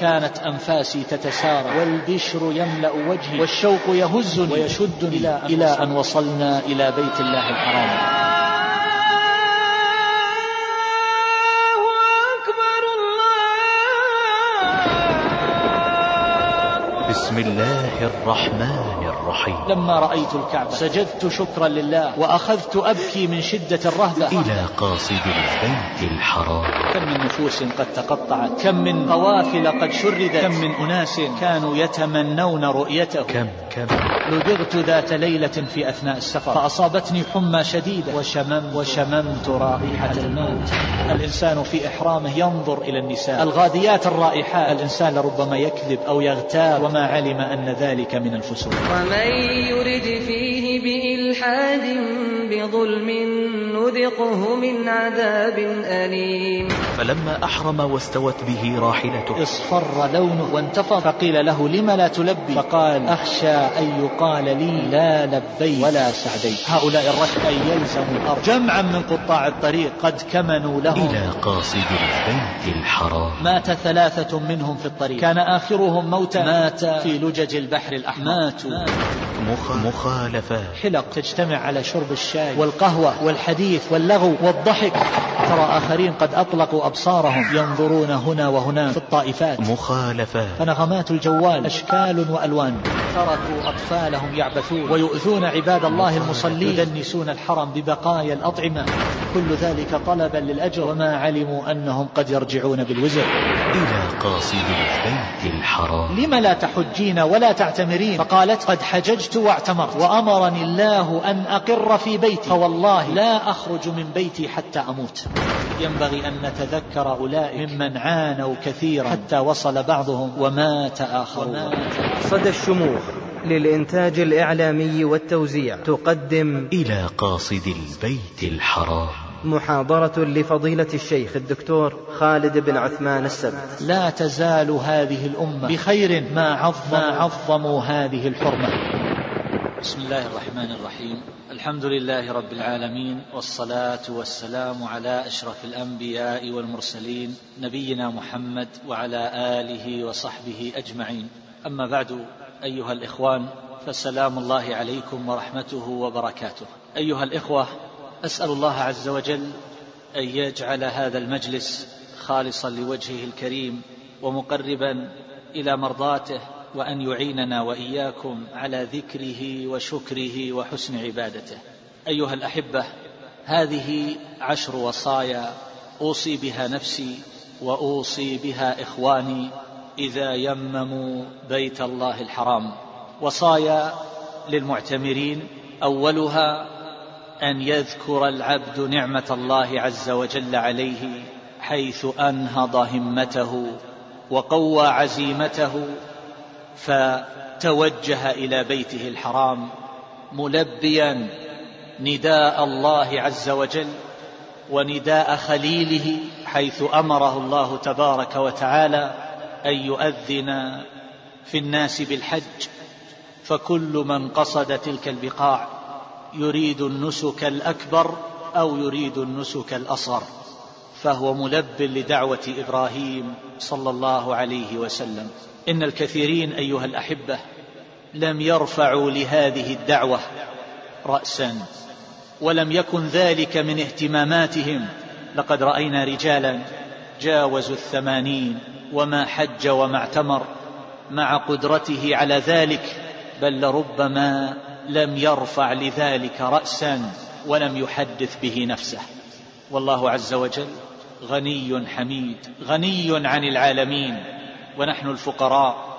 كانت أنفاسي تتسارع. والبشر يملأ وجهي. والشوق يهزني. ويشدني. إلى, إلى أن وصلنا إلى بيت الله الحرام. بسم الله الرحمن الرحيم. لما رأيت الكعبة. سجدت شكرا لله. وأخذت أبكي من شدة الرهبة. إلى قاصد البيت الحرام. كم من نفوس قد تقطعت. كم من قوافل قد شردت. كم من أناس كانوا يتمنون رؤيته. كم كم. لدغت ذات ليلة في أثناء السفر. فأصابتني حمى شديدة. وشممت وشممت رائحة الموت. الإنسان في إحرامه ينظر إلى النساء. الغاديات الرائحات. الإنسان لربما يكذب أو يغتاب. وما علم أن ذلك من الفسوق. ومن يرد فيه بإلحاد بظلم نذقه من عذاب أليم. فلما أحرم واستوت به راحلته. اصفر لونه وانتفض. فقيل له لم لا تلبي؟ فقال أخشى أن يقال لي لا لبي ولا سعدي هؤلاء الركب أن يلزموا الأرض. جمعا من قطاع الطريق قد كمنوا له إلى قاصد البيت الحرام. مات ثلاثة منهم في الطريق. كان آخرهم موتا مات في لجج البحر الأحمر. ماتوا. مخ... مخالفات. حلق تجتمع على شرب الشاي والقهوة والحديث واللغو والضحك. ترى آخرين قد أطلقوا أبصارهم ينظرون هنا وهناك في الطائفات. مخالفات. فنغمات الجوال أشكال وألوان. تركوا أطفالهم يعبثون ويؤذون عباد الله المصلين. يدنسون الحرم ببقايا الأطعمة. كل ذلك طلبا للأجر. وما علموا أنهم قد يرجعون بالوزر. إلى قاصد البيت الحرام. لم لا تحجين ولا تعتمرين؟ فقالت قد حججت واعتمرت. وأمرني الله أن أقر في بيتي. فوالله لا أخرج من بيتي حتى أموت. ينبغي أن نتذكر أولئك ممن عانوا كثيرا حتى وصل بعضهم ومات آخرون. صدى الشموخ للإنتاج الإعلامي والتوزيع تقدم إلى قاصد البيت الحرام. محاضرة لفضيلة الشيخ الدكتور خالد بن عثمان السبت. لا تزال هذه الأمة بخير ما عظم ما عظموا هذه الحرمة. بسم الله الرحمن الرحيم. الحمد لله رب العالمين والصلاة والسلام على أشرف الأنبياء والمرسلين نبينا محمد وعلى آله وصحبه أجمعين. أما بعد أيها الإخوان فسلام الله عليكم ورحمته وبركاته. أيها الإخوة أسأل الله عز وجل أن يجعل هذا المجلس خالصا لوجهه الكريم ومقربا إلى مرضاته وأن يعيننا وإياكم على ذكره وشكره وحسن عبادته. أيها الأحبة هذه عشر وصايا أوصي بها نفسي وأوصي بها إخواني إذا يمموا بيت الله الحرام. وصايا للمعتمرين أولها أن يذكر العبد نعمة الله عز وجل عليه حيث أنهض همته وقوى عزيمته فتوجه إلى بيته الحرام ملبيا نداء الله عز وجل ونداء خليله حيث أمره الله تبارك وتعالى أن يؤذن في الناس بالحج. فكل من قصد تلك البقاع يريد النسك الأكبر أو يريد النسك الأصغر. فهو ملب لدعوة إبراهيم صلى الله عليه وسلم. إن الكثيرين أيها الأحبة لم يرفعوا لهذه الدعوة رأسا ولم يكن ذلك من اهتماماتهم. لقد رأينا رجالا جاوزوا الثمانين وما حج وما اعتمر مع قدرته على ذلك بل لربما لم يرفع لذلك رأسا ولم يحدث به نفسه. والله عز وجل غني حميد غني عن العالمين ونحن الفقراء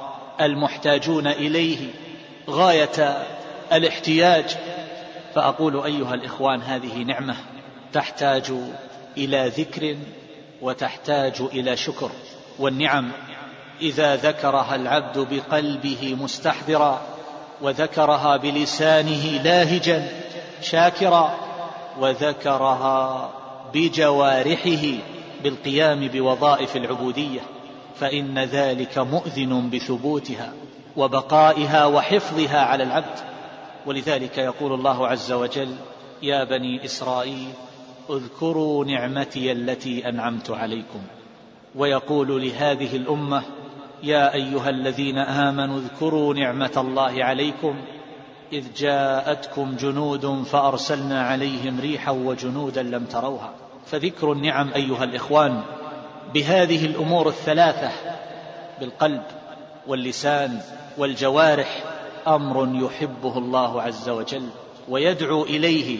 المحتاجون إليه غاية الاحتياج. فأقول أيها الإخوان هذه نعمة تحتاج إلى ذكر وتحتاج إلى شكر والنعم إذا ذكرها العبد بقلبه مستحضرا وذكرها بلسانه لاهجا شاكرا وذكرها بجوارحه بالقيام بوظائف العبودية فإن ذلك مؤذن بثبوتها وبقائها وحفظها على العبد. ولذلك يقول الله عز وجل يا بني إسرائيل اذكروا نعمتي التي أنعمت عليكم. ويقول لهذه الأمة يا أيها الذين آمنوا اذكروا نعمة الله عليكم إذ جاءتكم جنود فأرسلنا عليهم ريحا وجنودا لم تروها. فذكر النعم أيها الإخوان بهذه الأمور الثلاثة بالقلب واللسان والجوارح أمر يحبه الله عز وجل ويدعو إليه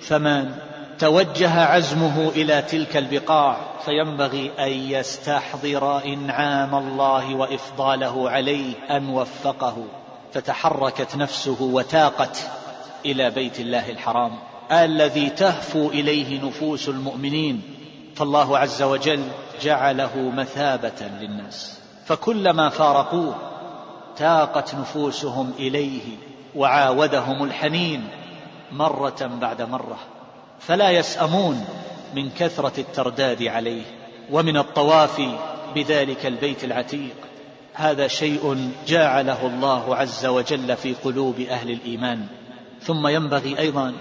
فمن توجه عزمه إلى تلك البقاع فينبغي أن يستحضر إنعام الله وإفضاله عليه أن وفقه فتحركت نفسه وتاقت إلى بيت الله الحرام. الذي تهفو إليه نفوس المؤمنين فالله عز وجل جعله مثابة للناس. فكلما فارقوه تاقت نفوسهم إليه وعاودهم الحنين مرة بعد مرة. فلا يسأمون من كثرة الترداد عليه ومن الطواف بذلك البيت العتيق. هذا شيء جعله الله عز وجل في قلوب أهل الإيمان. ثم ينبغي أيضا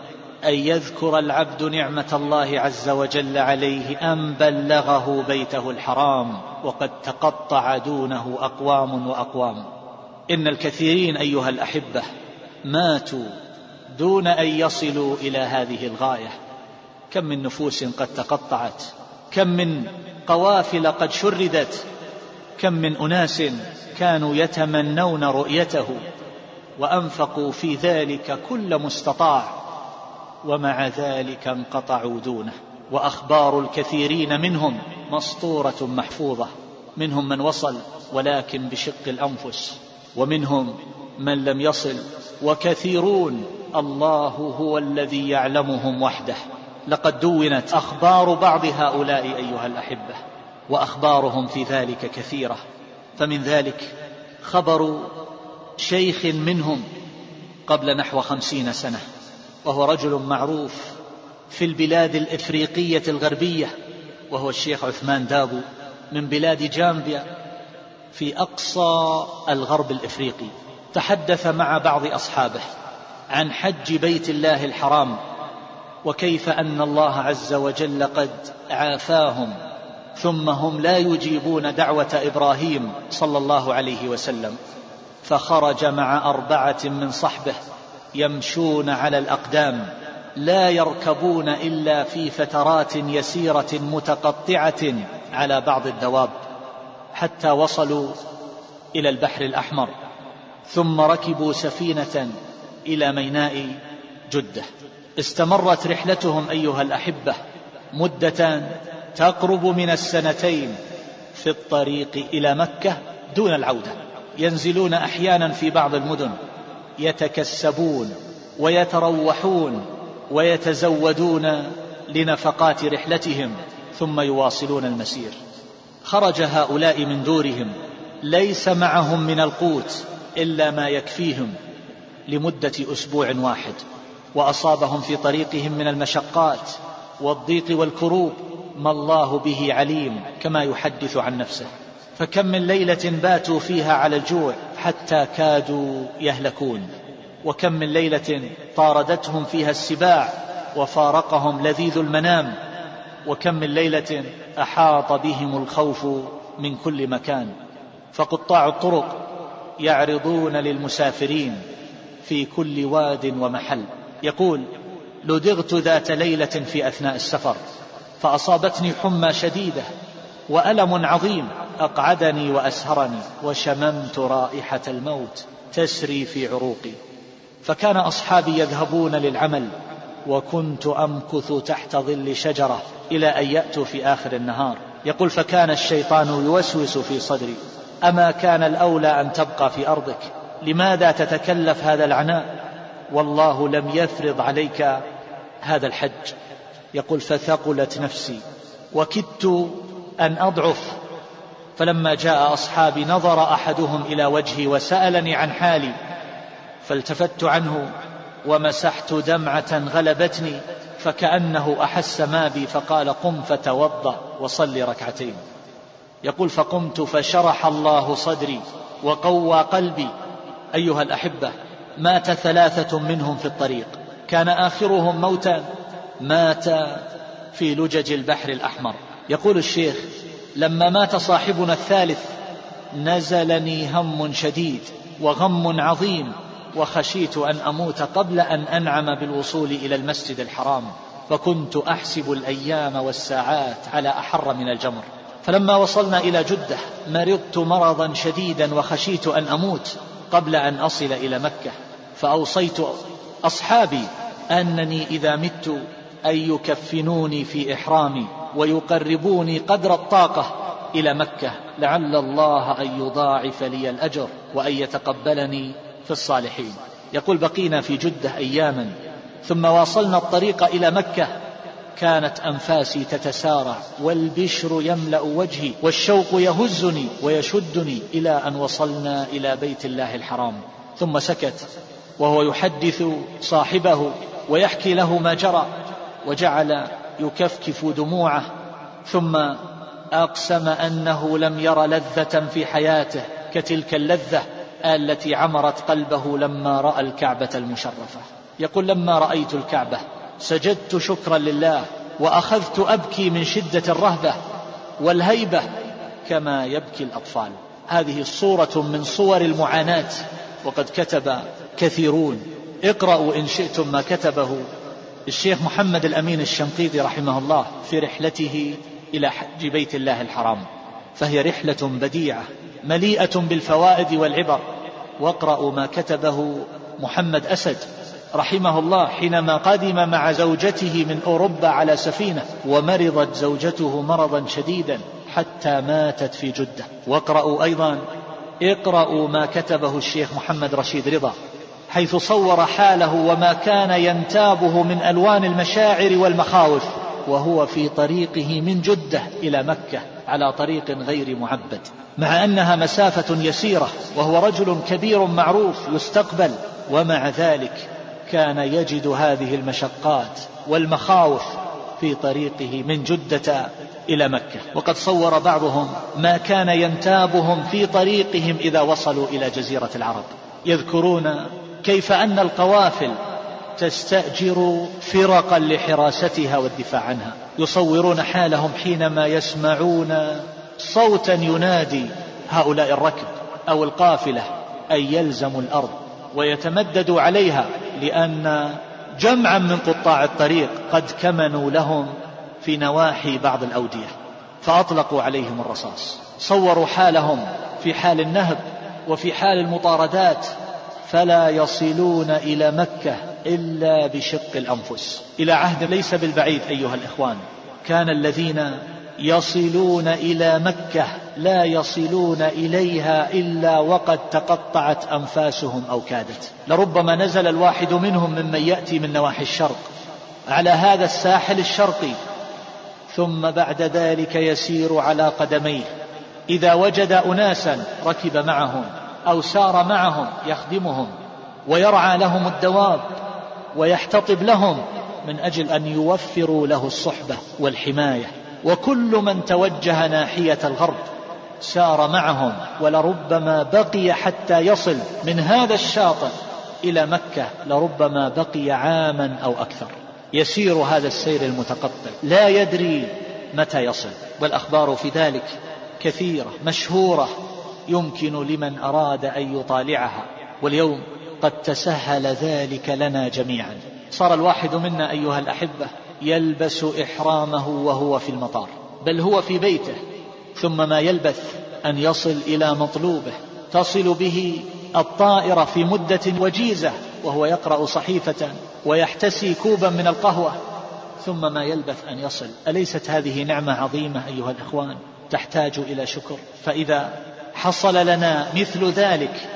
أن يذكر العبد نعمة الله عز وجل عليه ان بلغه بيته الحرام وقد تقطع دونه أقوام وأقوام. إن الكثيرين أيها الأحبة ماتوا دون أن يصلوا إلى هذه الغاية. كم من نفوس قد تقطعت؟ كم من قوافل قد شردت؟ كم من أناس كانوا يتمنون رؤيته وأنفقوا في ذلك كل مستطاع ومع ذلك انقطعوا دونه. وأخبار الكثيرين منهم مسطورة محفوظة. منهم من وصل ولكن بشق الأنفس. ومنهم من لم يصل. وكثيرون الله هو الذي يعلمهم وحده. لقد دونت أخبار بعض هؤلاء أيها الأحبة وأخبارهم في ذلك كثيرة. فمن ذلك خبر شيخ منهم قبل نحو خمسين سنة. وهو رجل معروف في البلاد الإفريقية الغربية وهو الشيخ عثمان دابو من بلاد جامبيا في أقصى الغرب الإفريقي. تحدث مع بعض أصحابه عن حج بيت الله الحرام وكيف أن الله عز وجل قد عافاهم ثم هم لا يجيبون دعوة إبراهيم صلى الله عليه وسلم. فخرج مع أربعة من صحبه يمشون على الأقدام لا يركبون إلا في فترات يسيرة متقطعة على بعض الدواب حتى وصلوا إلى البحر الأحمر ثم ركبوا سفينة إلى ميناء جدة. استمرت رحلتهم أيها الأحبة مدة تقرب من السنتين في الطريق إلى مكة دون العودة ينزلون أحيانا في بعض المدن. يتكسبون ويتروحون ويتزودون لنفقات رحلتهم ثم يواصلون المسير. خرج هؤلاء من دورهم ليس معهم من القوت إلا ما يكفيهم لمدة أسبوع واحد وأصابهم في طريقهم من المشقات والضيق والكروب ما الله به عليم كما يحدث عن نفسه. فكم من ليلة باتوا فيها على الجوع حتى كادوا يهلكون. وكم من ليلة طاردتهم فيها السباع وفارقهم لذيذ المنام. وكم من ليلة أحاط بهم الخوف من كل مكان. فقطاع الطرق يعرضون للمسافرين في كل واد ومحل. يقول لدغت ذات ليلة في أثناء السفر فأصابتني حمى شديدة وألم عظيم. أقعدني وأسهرني وشممت رائحة الموت تسري في عروقي. فكان أصحابي يذهبون للعمل وكنت أمكث تحت ظل شجرة إلى أن يأتوا في آخر النهار. يقول فكان الشيطان يوسوس في صدري. أما كان الأولى أن تبقى في أرضك؟ لماذا تتكلف هذا العناء؟ والله لم يفرض عليك هذا الحج. يقول فثقلت نفسي. وكدت أن أضعف. فلما جاء أصحابي نظر أحدهم إلى وجهي وسألني عن حالي فالتفت عنه ومسحت دمعة غلبتني فكأنه أحس ما بي فقال قم فتوضأ وصل ركعتين. يقول فقمت فشرح الله صدري وقوى قلبي. أيها الأحبة مات ثلاثة منهم في الطريق. كان آخرهم موتا مات في لجج البحر الأحمر. يقول الشيخ لما مات صاحبنا الثالث نزلني هم شديد وغم عظيم وخشيت أن أموت قبل أن أنعم بالوصول إلى المسجد الحرام فكنت أحسب الأيام والساعات على أحر من الجمر. فلما وصلنا إلى جدة مرضت مرضا شديدا وخشيت أن أموت قبل أن أصل إلى مكة. فأوصيت أصحابي أنني إذا مت أن يكفنوني في إحرامي. ويقربوني قدر الطاقة إلى مكة. لعل الله أن يضاعف لي الأجر وأن يتقبلني في الصالحين. يقول بقينا في جدة أياما. ثم واصلنا الطريق إلى مكة. كانت أنفاسي تتسارع والبشر يملأ وجهي والشوق يهزني ويشدني إلى أن وصلنا إلى بيت الله الحرام. ثم سكت وهو يحدث صاحبه ويحكي له ما جرى وجعل يكفكف دموعه ثم أقسم أنه لم ير لذة في حياته كتلك اللذة التي عمرت قلبه لما رأى الكعبة المشرفة. يقول لما رأيت الكعبة سجدت شكرا لله وأخذت أبكي من شدة الرهبة والهيبة كما يبكي الأطفال. هذه صوره من صور المعاناة وقد كتب كثيرون اقرأوا إن شئتم ما كتبه الشيخ محمد الأمين الشنقيطي رحمه الله في رحلته إلى حج بيت الله الحرام. فهي رحلة بديعة مليئة بالفوائد والعبر. واقرأوا ما كتبه محمد أسد رحمه الله حينما قدم مع زوجته من أوروبا على سفينة ومرضت زوجته مرضا شديدا حتى ماتت في جدة. واقرأوا أيضا اقرأوا ما كتبه الشيخ محمد رشيد رضا. حيث صور حاله وما كان ينتابه من ألوان المشاعر والمخاوف وهو في طريقه من جدة إلى مكة على طريق غير معبد. مع أنها مسافة يسيرة وهو رجل كبير معروف يستقبل ومع ذلك كان يجد هذه المشقات والمخاوف في طريقه من جدة إلى مكة. وقد صور بعضهم ما كان ينتابهم في طريقهم إذا وصلوا إلى جزيرة العرب. يذكرون كيف أن القوافل تستأجر فرقا لحراستها والدفاع عنها. يصورون حالهم حينما يسمعون صوتا ينادي هؤلاء الركب أو القافلة أن يلزموا الأرض ويتمددوا عليها لأن جمعا من قطاع الطريق قد كمنوا لهم في نواحي بعض الأودية. فأطلقوا عليهم الرصاص. صوروا حالهم في حال النهب وفي حال المطاردات فلا يصلون إلى مكة إلا بشق الأنفس. إلى عهد ليس بالبعيد أيها الإخوان. كان الذين يصلون إلى مكة لا يصلون إليها إلا وقد تقطعت أنفاسهم أو كادت. لربما نزل الواحد منهم ممن يأتي من نواحي الشرق. على هذا الساحل الشرقي. ثم بعد ذلك يسير على قدميه. إذا وجد أناسا ركب معهم. أو سار معهم يخدمهم ويرعى لهم الدواب ويحتطب لهم من أجل أن يوفروا له الصحبة والحماية. وكل من توجه ناحية الغرب سار معهم ولربما بقي حتى يصل من هذا الشاطئ إلى مكة لربما بقي عاما أو أكثر. يسير هذا السير المتقطع لا يدري متى يصل. والأخبار في ذلك كثيرة مشهورة. يمكن لمن أراد أن يطالعها واليوم قد تسهل ذلك لنا جميعا. صار الواحد منا أيها الأحبة يلبس إحرامه وهو في المطار بل هو في بيته ثم ما يلبث أن يصل إلى مطلوبه تصل به الطائرة في مدة وجيزة وهو يقرأ صحيفة ويحتسي كوبا من القهوة ثم ما يلبث أن يصل. أليست هذه نعمة عظيمة أيها الإخوان؟ تحتاج إلى شكر. فإذا حصل لنا مثل ذلك.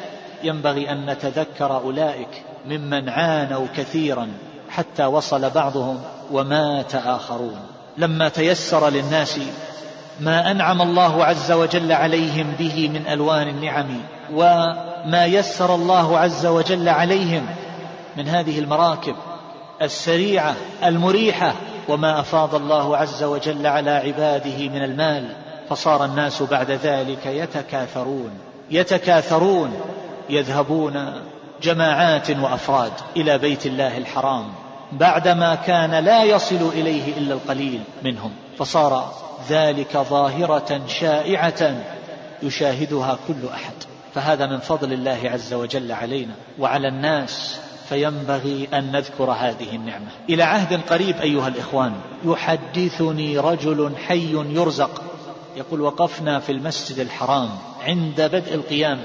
ينبغي أن نتذكر أولئك ممن عانوا كثيرا حتى وصل بعضهم ومات آخرون. لما تيسر للناس ما أنعم الله عز وجل عليهم به من ألوان النعم وما يسر الله عز وجل عليهم من هذه المراكب السريعة المريحة وما أفاض الله عز وجل على عباده من المال. فصار الناس بعد ذلك يتكاثرون يتكاثرون يذهبون جماعات وأفراد إلى بيت الله الحرام بعدما كان لا يصل إليه إلا القليل منهم. فصار ذلك ظاهرة شائعة يشاهدها كل أحد. فهذا من فضل الله عز وجل علينا وعلى الناس فينبغي أن نذكر هذه النعمة. إلى عهد قريب أيها الإخوان يحدثني رجل حي يرزق. يقول وقفنا في المسجد الحرام عند بدء القيام.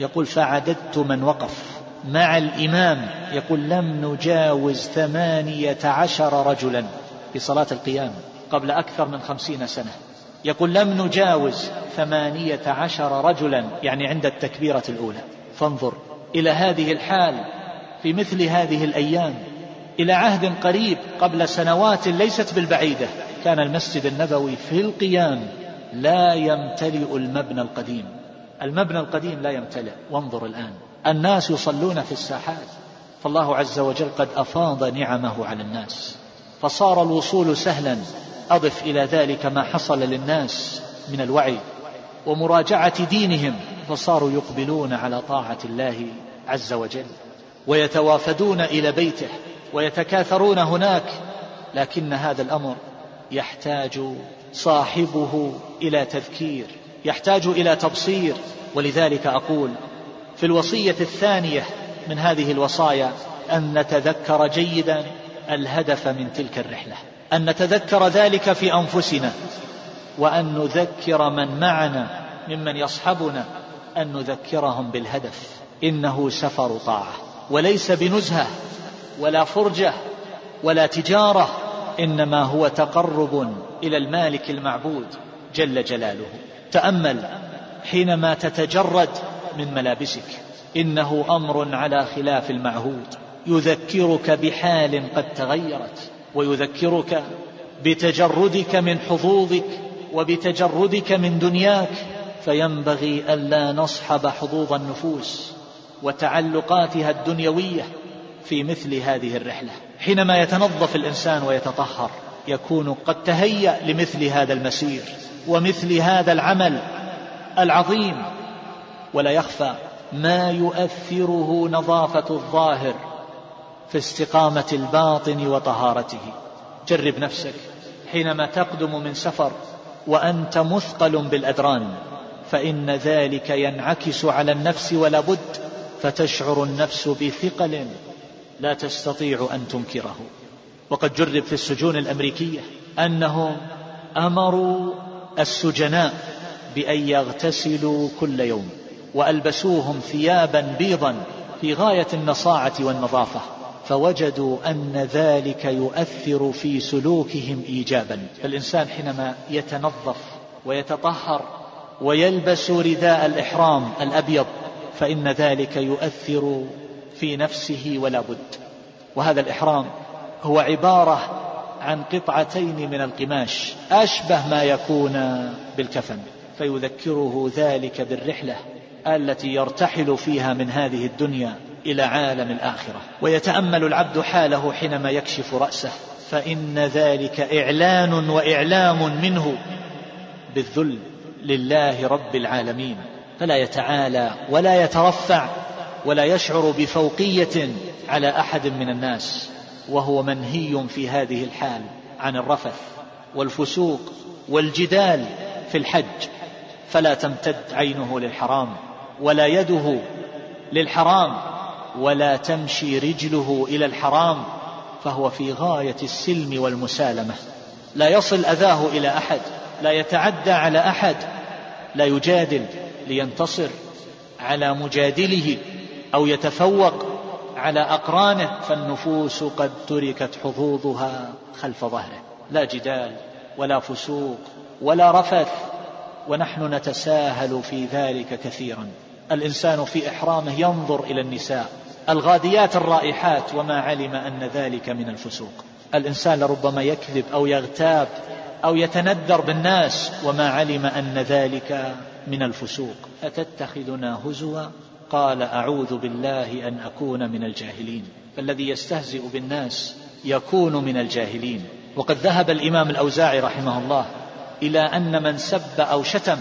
يقول فعددت من وقف. مع الإمام يقول لم نجاوز ثمانية عشر رجلا في صلاة القيام قبل أكثر من خمسين سنة. يقول لم نجاوز ثمانية عشر رجلا يعني عند التكبيرة الأولى. فانظر إلى هذه الحال في مثل هذه الأيام. إلى عهد قريب قبل سنوات ليست بالبعيدة. كان المسجد النبوي في القيام لا يمتلئ المبنى القديم. المبنى القديم لا يمتلئ. وانظر الآن. الناس يصلون في الساحات. فالله عز وجل قد أفاض نعمه على الناس. فصار الوصول سهلا. أضف إلى ذلك ما حصل للناس من الوعي ومراجعة دينهم. فصاروا يقبلون على طاعة الله عز وجل. ويتوافدون إلى بيته. ويتكاثرون هناك. لكن هذا الأمر يحتاج صاحبه إلى تذكير يحتاج إلى تبصير. ولذلك أقول في الوصية الثانية من هذه الوصايا أن نتذكر جيدا الهدف من تلك الرحلة أن نتذكر ذلك في أنفسنا وأن نذكر من معنا ممن يصحبنا أن نذكرهم بالهدف. إنه سفر طاعة وليس بنزهة ولا فرجة ولا تجارة إنما هو تقرب إلى المالك المعبود جل جلاله. تأمل حينما تتجرد من ملابسك. إنه أمر على خلاف المعهود. يذكرك بحال قد تغيرت ويذكرك بتجردك من حظوظك وبتجردك من دنياك. فينبغي ألا نصحب حظوظ النفوس وتعلقاتها الدنيوية في مثل هذه الرحلة. حينما يتنظف الإنسان ويتطهر يكون قد تهيأ لمثل هذا المسير ومثل هذا العمل العظيم. ولا يخفى ما يؤثره نظافة الظاهر في استقامة الباطن وطهارته. جرب نفسك حينما تقدم من سفر وأنت مثقل بالأدران فإن ذلك ينعكس على النفس ولا بد فتشعر النفس بثقل. لا تستطيع أن تنكره. وقد جرب في السجون الأمريكية أنهم أمروا السجناء بأن يغتسلوا كل يوم وألبسوهم ثيابا بيضا في غاية النصاعة والنظافة فوجدوا أن ذلك يؤثر في سلوكهم إيجابا. فالإنسان حينما يتنظف ويتطهر ويلبس رداء الإحرام الأبيض فإن ذلك يؤثر في نفسه ولا بد. وهذا الإحرام هو عبارة عن قطعتين من القماش أشبه ما يكون بالكفن فيذكره ذلك بالرحلة التي يرتحل فيها من هذه الدنيا إلى عالم الآخرة. ويتأمل العبد حاله حينما يكشف رأسه فإن ذلك إعلان وإعلام منه بالذل لله رب العالمين. فلا يتعالى ولا يترفع ولا يشعر بفوقية على أحد من الناس وهو منهي في هذه الحال عن الرفث والفسوق والجدال في الحج. فلا تمتد عينه للحرام ولا يده للحرام ولا تمشي رجله إلى الحرام فهو في غاية السلم والمسالمة. لا يصل أذاه إلى أحد لا يتعدى على أحد لا يجادل لينتصر على مجادله. أو يتفوق على أقرانه فالنفوس قد تركت حظوظها خلف ظهره. لا جدال ولا فسوق ولا رفث ونحن نتساهل في ذلك كثيرا. الإنسان في إحرامه ينظر إلى النساء. الغاديات الرائحات وما علم أن ذلك من الفسوق. الإنسان لربما يكذب أو يغتاب أو يتندر بالناس وما علم أن ذلك من الفسوق. أتتخذنا هزوا؟ قال أعوذ بالله أن أكون من الجاهلين. فالذي يستهزئ بالناس يكون من الجاهلين. وقد ذهب الإمام الأوزاعي رحمه الله إلى أن من سب أو شتم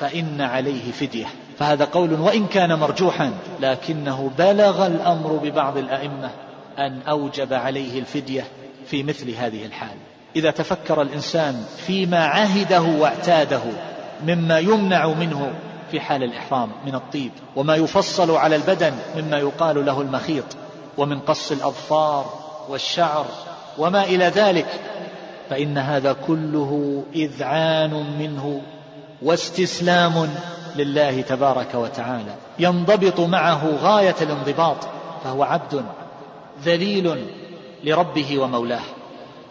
فإن عليه فدية. فهذا قول وإن كان مرجوحا لكنه بلغ الأمر ببعض الأئمة أن أوجب عليه الفدية في مثل هذه الحال. إذا تفكر الإنسان فيما عهده واعتاده مما يمنع منه في حال الإحرام من الطيب وما يفصل على البدن مما يقال له المخيط ومن قص الأظفار والشعر وما إلى ذلك فإن هذا كله إذعان منه واستسلام لله تبارك وتعالى. ينضبط معه غاية الانضباط فهو عبد ذليل لربه ومولاه.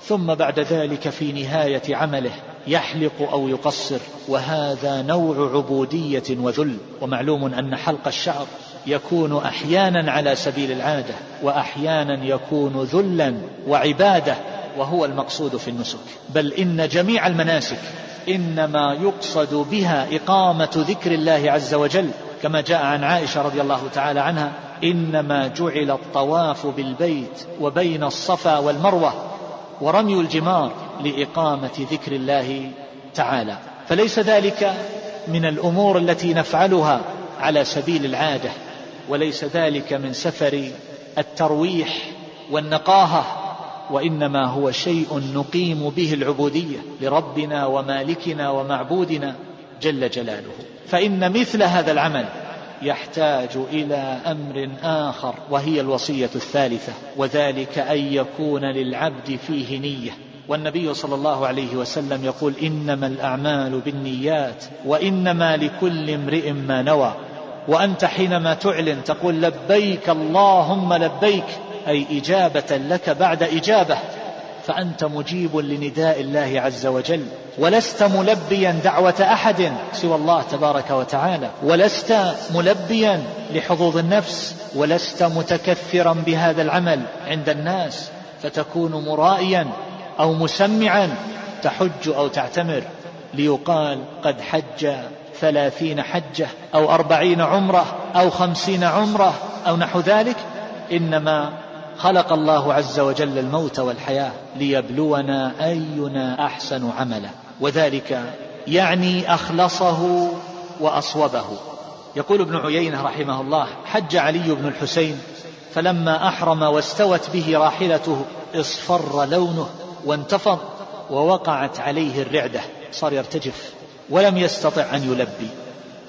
ثم بعد ذلك في نهاية عمله يحلق أو يقصر وهذا نوع عبودية وذل. ومعلوم أن حلق الشعر يكون أحيانا على سبيل العادة وأحيانا يكون ذلا وعبادة وهو المقصود في النسك. بل إن جميع المناسك إنما يقصد بها إقامة ذكر الله عز وجل. كما جاء عن عائشة رضي الله تعالى عنها إنما جعل الطواف بالبيت وبين الصفا والمروة ورمي الجمار لإقامة ذكر الله تعالى. فليس ذلك من الأمور التي نفعلها على سبيل العادة وليس ذلك من سفر الترويح والنقاهة وإنما هو شيء نقيم به العبودية لربنا ومالكنا ومعبودنا جل جلاله. فإن مثل هذا العمل يحتاج إلى أمر آخر وهي الوصية الثالثة وذلك أن يكون للعبد فيه نية. والنبي صلى الله عليه وسلم يقول إنما الأعمال بالنيات وإنما لكل امرئ ما نوى. وأنت حينما تعلن تقول لبيك اللهم لبيك أي إجابة لك بعد إجابة. فأنت مجيب لنداء الله عز وجل. ولست ملبيا دعوة أحد سوى الله تبارك وتعالى. ولست ملبيا لحظوظ النفس. ولست متكثرا بهذا العمل عند الناس. فتكون مرائيا أو مسمعا تحج أو تعتمر ليقال قد حج ثلاثين حجة أو أربعين عمرة أو خمسين عمرة أو نحو ذلك. إنما خلق الله عز وجل الموت والحياة ليبلونا أينا أحسن عملا وذلك يعني أخلصه وأصوبه. يقول ابن عيينة رحمه الله حج علي بن الحسين فلما أحرم واستوت به راحلته اصفر لونه وانتفض ووقعت عليه الرعدة صار يرتجف ولم يستطع أن يلبي.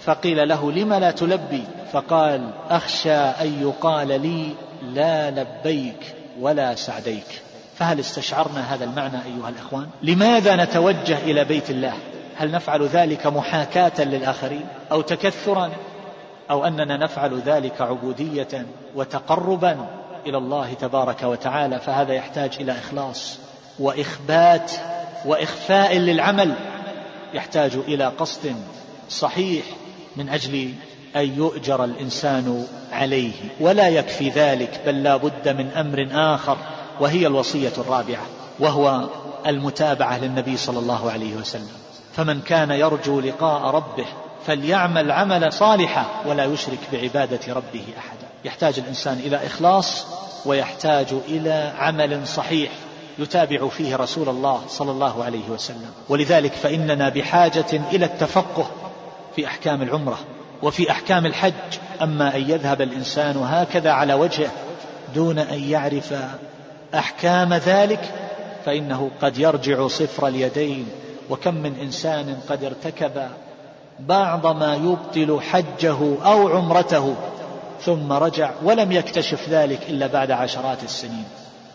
فقيل له لم لا تلبي؟ فقال أخشى أن يقال لي لا لبيك ولا سعديك. فهل استشعرنا هذا المعنى أيها الأخوان؟ لماذا نتوجه إلى بيت الله؟ هل نفعل ذلك محاكاة للآخرين أو تكثرا؟ أو أننا نفعل ذلك عبودية وتقربا إلى الله تبارك وتعالى فهذا يحتاج إلى إخلاص. وإخبات وإخفاء للعمل يحتاج إلى قصد صحيح من أجل أن يؤجر الإنسان عليه. ولا يكفي ذلك بل لا بد من أمر آخر وهي الوصية الرابعة وهو المتابعة للنبي صلى الله عليه وسلم. فمن كان يرجو لقاء ربه فليعمل عملا صالحا ولا يشرك بعبادة ربه أحدا. يحتاج الإنسان إلى إخلاص ويحتاج إلى عمل صحيح. يتابع فيه رسول الله صلى الله عليه وسلم. ولذلك فإننا بحاجة إلى التفقه في أحكام العمرة وفي أحكام الحج. أما أن يذهب الإنسان هكذا على وجهه دون أن يعرف أحكام ذلك فإنه قد يرجع صفر اليدين. وكم من إنسان قد ارتكب بعض ما يبطل حجه أو عمرته ثم رجع ولم يكتشف ذلك إلا بعد عشرات السنين.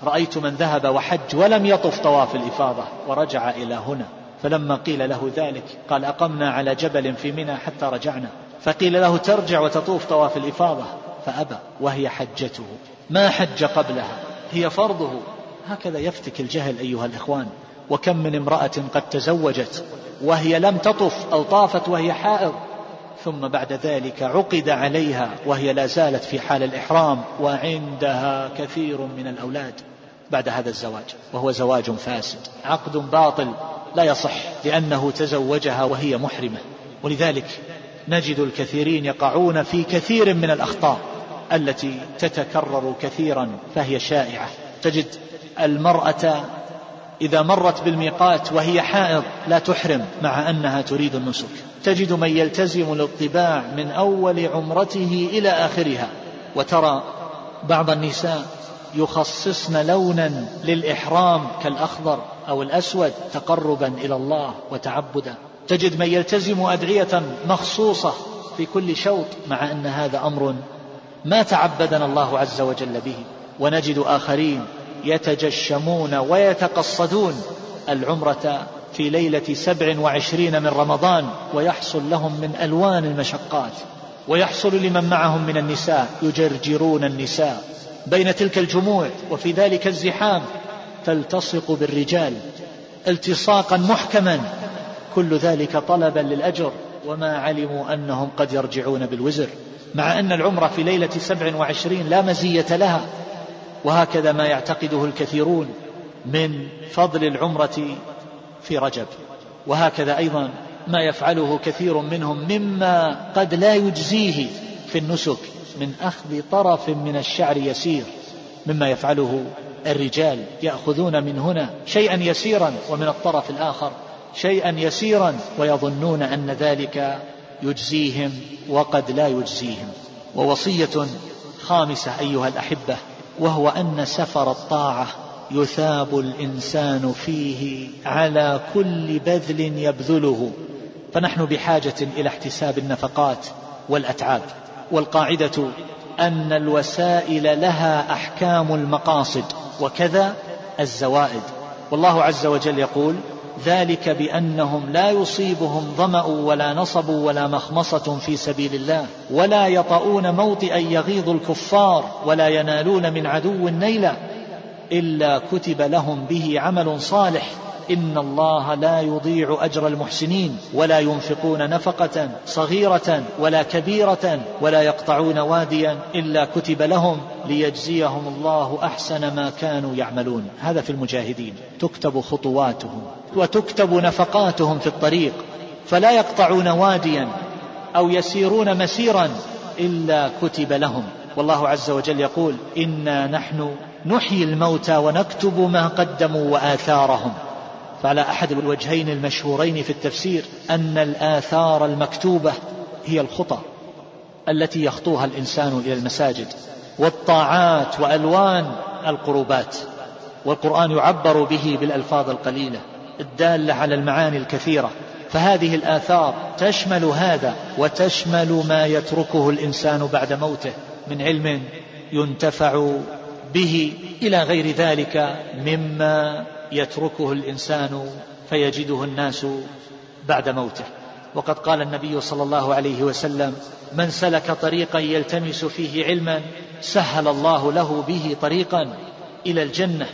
رأيت من ذهب وحج ولم يطف طواف الإفاضة ورجع إلى هنا. فلما قيل له ذلك قال أقمنا على جبل في منى حتى رجعنا. فقيل له ترجع وتطوف طواف الإفاضة. فأبى وهي حجته. ما حج قبلها؟ هي فرضه. هكذا يفتك الجهل أيها الإخوان. وكم من امرأة قد تزوجت وهي لم تطف أو طافت وهي حائض. ثم بعد ذلك عقد عليها وهي لا زالت في حال الإحرام وعندها كثير من الأولاد. بعد هذا الزواج وهو زواج فاسد عقد باطل لا يصح لأنه تزوجها وهي محرمة. ولذلك نجد الكثيرين يقعون في كثير من الأخطاء التي تتكرر كثيرا فهي شائعة. تجد المرأة إذا مرت بالميقات وهي حائض لا تحرم مع أنها تريد النسك. تجد من يلتزم الاطباع من أول عمرته إلى آخرها. وترى بعض النساء يخصصن لونا للإحرام كالأخضر أو الأسود تقربا إلى الله وتعبدا. تجد من يلتزم أدعية مخصوصة في كل شوط مع أن هذا أمر ما تعبدنا الله عز وجل به. ونجد آخرين يتجشمون ويتقصدون العمرة في ليلة سبع وعشرين من رمضان ويحصل لهم من ألوان المشقات ويحصل لمن معهم من النساء يجرجرون النساء. بين تلك الجموع وفي ذلك الزحام تلتصق بالرجال التصاقا محكما. كل ذلك طلبا للأجر وما علموا أنهم قد يرجعون بالوزر. مع أن العمرة في ليلة سبع وعشرين لا مزية لها وهكذا ما يعتقده الكثيرون من فضل العمرة في رجب. وهكذا أيضا ما يفعله كثير منهم مما قد لا يجزيه في النسك. من أخذ طرف من الشعر يسير مما يفعله الرجال يأخذون من هنا شيئا يسيرا ومن الطرف الآخر شيئا يسيرا ويظنون أن ذلك يجزيهم وقد لا يجزيهم. ووصية خامسة أيها الأحبة وهو أن سفر الطاعة يثاب الإنسان فيه على كل بذل يبذله. فنحن بحاجة إلى احتساب النفقات والأتعاب. والقاعدة أن الوسائل لها أحكام المقاصد وكذا الزوائد. والله عز وجل يقول ذلك بأنهم لا يصيبهم ظمأ ولا نصب ولا مخمصة في سبيل الله ولا يطؤون موطئا يغيظ الكفار ولا ينالون من عدو نيلا إلا كتب لهم به عمل صالح إن الله لا يضيع أجر المحسنين ولا ينفقون نفقة صغيرة ولا كبيرة ولا يقطعون واديا إلا كتب لهم ليجزيهم الله أحسن ما كانوا يعملون. هذا في المجاهدين. تكتب خطواتهم وتكتب نفقاتهم في الطريق. فلا يقطعون واديا أو يسيرون مسيرا إلا كتب لهم. والله عز وجل يقول إنا نحن نحيي الموتى ونكتب ما قدموا وآثارهم. فعلى أحد الوجهين المشهورين في التفسير أن الآثار المكتوبة هي الخطى التي يخطوها الإنسان إلى المساجد والطاعات وألوان القربات والقرآن يعبر به بالألفاظ القليلة الدالة على المعاني الكثيرة. فهذه الآثار تشمل هذا وتشمل ما يتركه الإنسان بعد موته من علم ينتفع به إلى غير ذلك مما يتركه الإنسان فيجده الناس بعد موته. وقد قال النبي صلى الله عليه وسلم من سلك طريقا يلتمس فيه علما سهل الله له به طريقا إلى الجنة.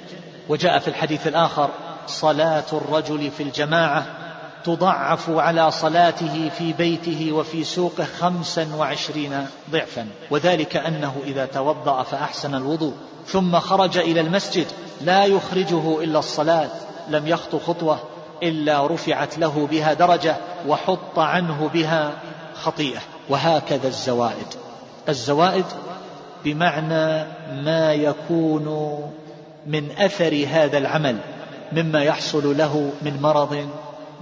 وجاء في الحديث الآخر صلاة الرجل في الجماعة تضعف على صلاته في بيته وفي سوقه خمسا وعشرين ضعفا. وذلك أنه إذا توضأ فأحسن الوضوء. ثم خرج إلى المسجد لا يخرجه إلا الصلاة. لم يخط خطوة إلا رفعت له بها درجة وحط عنه بها خطيئة. وهكذا الزوائد. الزوائد بمعنى ما يكون من أثر هذا العمل مما يحصل له من مرض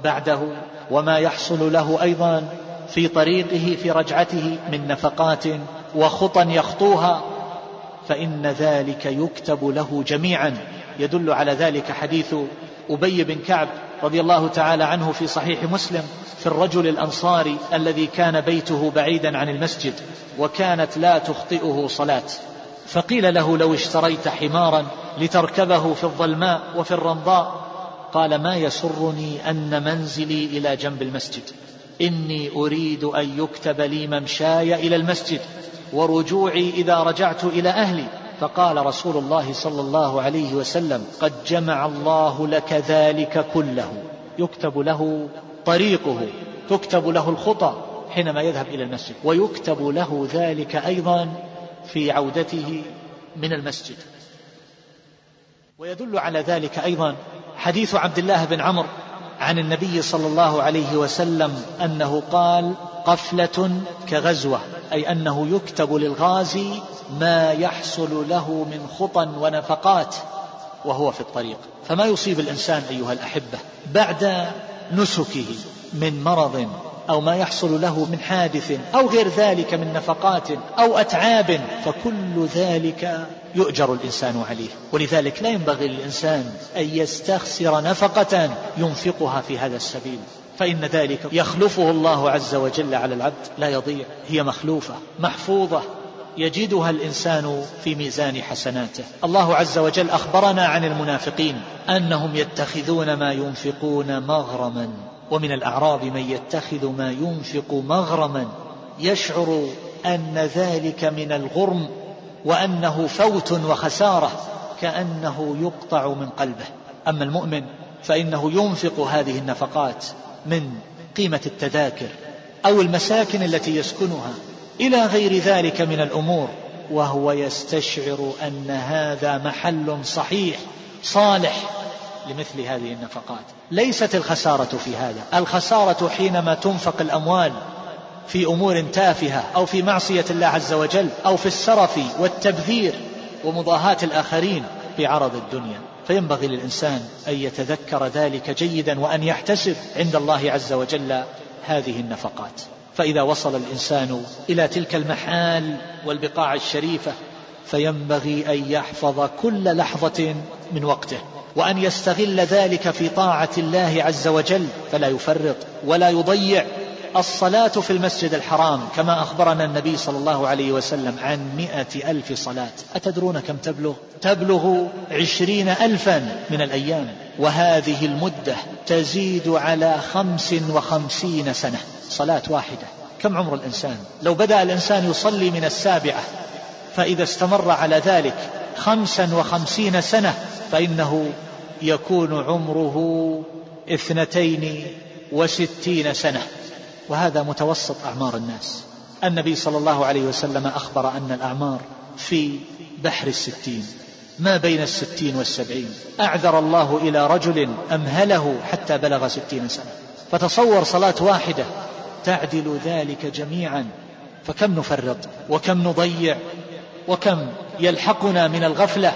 بعده وما يحصل له أيضا في طريقه في رجعته من نفقات وخطى يخطوها فإن ذلك يكتب له جميعا. يدل على ذلك حديث أبي بن كعب رضي الله تعالى عنه في صحيح مسلم في الرجل الأنصاري الذي كان بيته بعيدا عن المسجد وكانت لا تخطئه صلاة. فقيل له لو اشتريت حمارا لتركبه في الظلماء وفي الرمضاء قال ما يسرني أن منزلي إلى جنب المسجد. إني أريد أن يكتب لي ممشاي إلى المسجد ورجوعي إذا رجعت إلى أهلي. فقال رسول الله صلى الله عليه وسلم قد جمع الله لك ذلك كله. يكتب له طريقه تكتب له الخطى حينما يذهب إلى المسجد. ويكتب له ذلك أيضا في عودته من المسجد. ويدل على ذلك أيضا حديث عبد الله بن عمرو عن النبي صلى الله عليه وسلم أنه قال قفلة كغزوة أي أنه يكتب للغازي ما يحصل له من خطى ونفقات وهو في الطريق. فما يصيب الإنسان أيها الأحبة بعد نسكه من مرض أو ما يحصل له من حادث أو غير ذلك من نفقات أو أتعاب فكل ذلك يؤجر الإنسان عليه. ولذلك لا ينبغي للإنسان أن يستخسر نفقة ينفقها في هذا السبيل. فإن ذلك يخلفه الله عز وجل على العبد لا يضيع. هي مخلوفة محفوظة يجدها الإنسان في ميزان حسناته. الله عز وجل أخبرنا عن المنافقين أنهم يتخذون ما ينفقون مغرما. ومن الأعراب من يتخذ ما ينفق مغرما يشعر أن ذلك من الغرم وأنه فوت وخسارة كأنه يقطع من قلبه. أما المؤمن فإنه ينفق هذه النفقات من قيمة التذاكر أو المساكن التي يسكنها إلى غير ذلك من الأمور وهو يستشعر أن هذا محل صحيح صالح لمثل هذه النفقات. ليست الخسارة في هذا الخسارة حينما تنفق الأموال في أمور تافهة أو في معصية الله عز وجل أو في السرف والتبذير ومضاهاة الآخرين بعرض الدنيا. فينبغي للإنسان أن يتذكر ذلك جيدا وأن يحتسب عند الله عز وجل هذه النفقات. فإذا وصل الإنسان إلى تلك المحال والبقاع الشريفة فينبغي أن يحفظ كل لحظة من وقته وأن يستغل ذلك في طاعة الله عز وجل. فلا يفرط ولا يضيع الصلاة في المسجد الحرام كما أخبرنا النبي صلى الله عليه وسلم عن مئة ألف صلاة. أتدرون كم تبلغ؟ تبلغ عشرين ألفا من الأيام. وهذه المدة تزيد على خمس وخمسين سنة. صلاة واحدة. كم عمر الإنسان؟ لو بدأ الإنسان يصلي من السابعة فإذا استمر على ذلك خمسا وخمسين سنة فإنه يكون عمره اثنتين وستين سنة. وهذا متوسط أعمار الناس. النبي صلى الله عليه وسلم أخبر أن الأعمار في بحر الستين ما بين الستين والسبعين. أعذر الله إلى رجل أمهله حتى بلغ ستين سنة. فتصور صلاة واحدة تعدل ذلك جميعا. فكم نفرط وكم نضيع وكم يلحقنا من الغفلة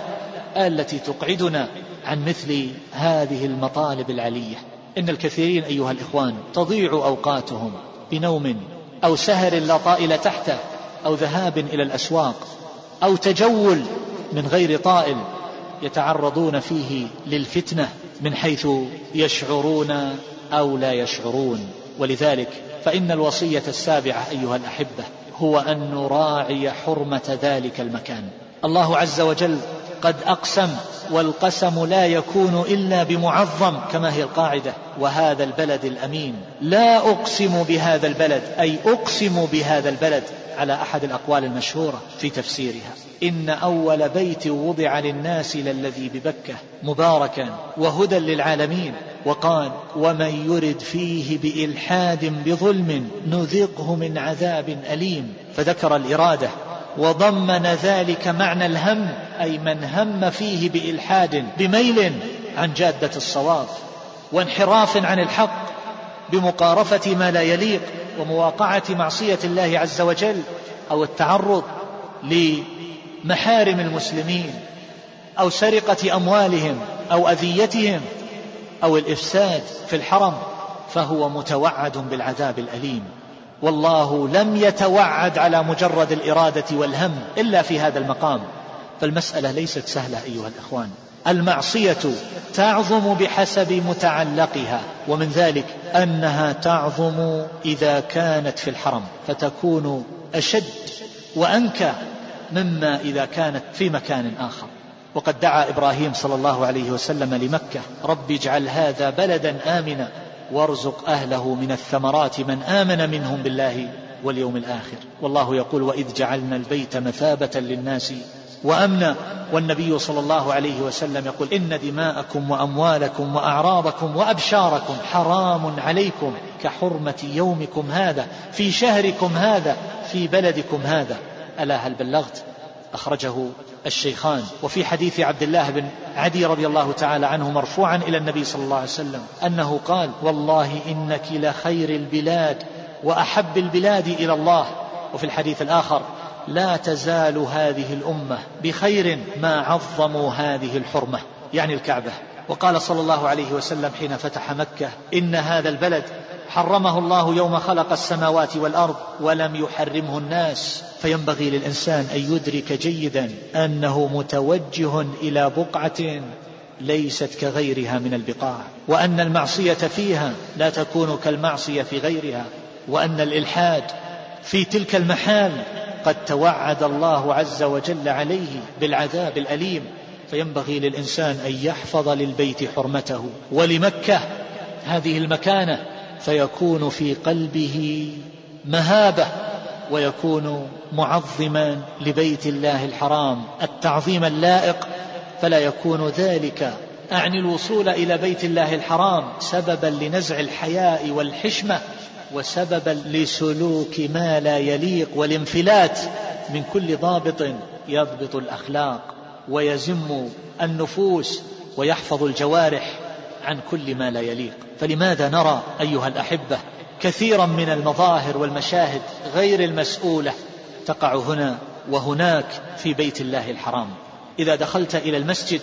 التي تقعدنا عن مثل هذه المطالب العلية. إن الكثيرين أيها الإخوان تضيع أوقاتهم بنوم أو سهر لا طائل تحته أو ذهاب إلى الأسواق أو تجول من غير طائل يتعرضون فيه للفتنة من حيث يشعرون أو لا يشعرون. ولذلك فإن الوصية السابعة أيها الأحبة هو أن نراعي حرمة ذلك المكان. الله عز وجل قد أقسم والقسم لا يكون إلا بمعظم كما هي القاعدة. وهذا البلد الأمين. لا أقسم بهذا البلد أي أقسم بهذا البلد على أحد الأقوال المشهورة في تفسيرها. إن أول بيت وضع للناس للذي ببكة مباركا وهدى للعالمين. وقال ومن يرد فيه بإلحاد بظلم نذقه من عذاب أليم. فذكر الإرادة. وضمن ذلك معنى الهم أي من هم فيه بإلحاد بميل عن جادة الصواب وانحراف عن الحق بمقارفة ما لا يليق ومواقعة معصية الله عز وجل أو التعرض لمحارم المسلمين أو سرقة أموالهم أو أذيتهم أو الإفساد في الحرم فهو متوعد بالعذاب الأليم. والله لم يتوعد على مجرد الإرادة والهم إلا في هذا المقام. فالمسألة ليست سهلة أيها الإخوان. المعصية تعظم بحسب متعلقها ومن ذلك أنها تعظم إذا كانت في الحرم فتكون أشد وأنكى مما إذا كانت في مكان آخر. وقد دعا إبراهيم صلى الله عليه وسلم لمكة رب اجعل هذا بلدا آمنا وارزق أهله من الثمرات من آمن منهم بالله واليوم الآخر. والله يقول وإذ جعلنا البيت مثابة للناس وأمنا والنبي صلى الله عليه وسلم يقول إن دماءكم وأموالكم وأعراضكم وأبشاركم حرام عليكم كحرمة يومكم هذا في شهركم هذا في بلدكم هذا. ألا هل بلغت؟ أخرجه الشيخان. وفي حديث عبد الله بن عدي رضي الله تعالى عنه مرفوعا إلى النبي صلى الله عليه وسلم أنه قال والله إنك لخير البلاد. وأحب البلاد إلى الله. وفي الحديث الآخر لا تزال هذه الأمة بخير ما عظموا هذه الحرمة. يعني الكعبة. وقال صلى الله عليه وسلم حين فتح مكة إن هذا البلد حرمه الله يوم خلق السماوات والأرض ولم يحرمه الناس. فينبغي للإنسان أن يدرك جيدا أنه متوجه إلى بقعة ليست كغيرها من البقاع. وأن المعصية فيها لا تكون كالمعصية في غيرها. وأن الإلحاد في تلك المحال قد توعد الله عز وجل عليه بالعذاب الأليم فينبغي للإنسان أن يحفظ للبيت حرمته. ولمكة هذه المكانة فيكون في قلبه مهابة ويكون معظما لبيت الله الحرام. التعظيم اللائق فلا يكون ذلك أعني الوصول إلى بيت الله الحرام سببا لنزع الحياء والحشمة وسببا لسلوك ما لا يليق والانفلات من كل ضابط يضبط الأخلاق ويزم النفوس ويحفظ الجوارح عن كل ما لا يليق. فلماذا نرى أيها الأحبة كثيرا من المظاهر والمشاهد غير المسؤولة تقع هنا وهناك في بيت الله الحرام؟ إذا دخلت إلى المسجد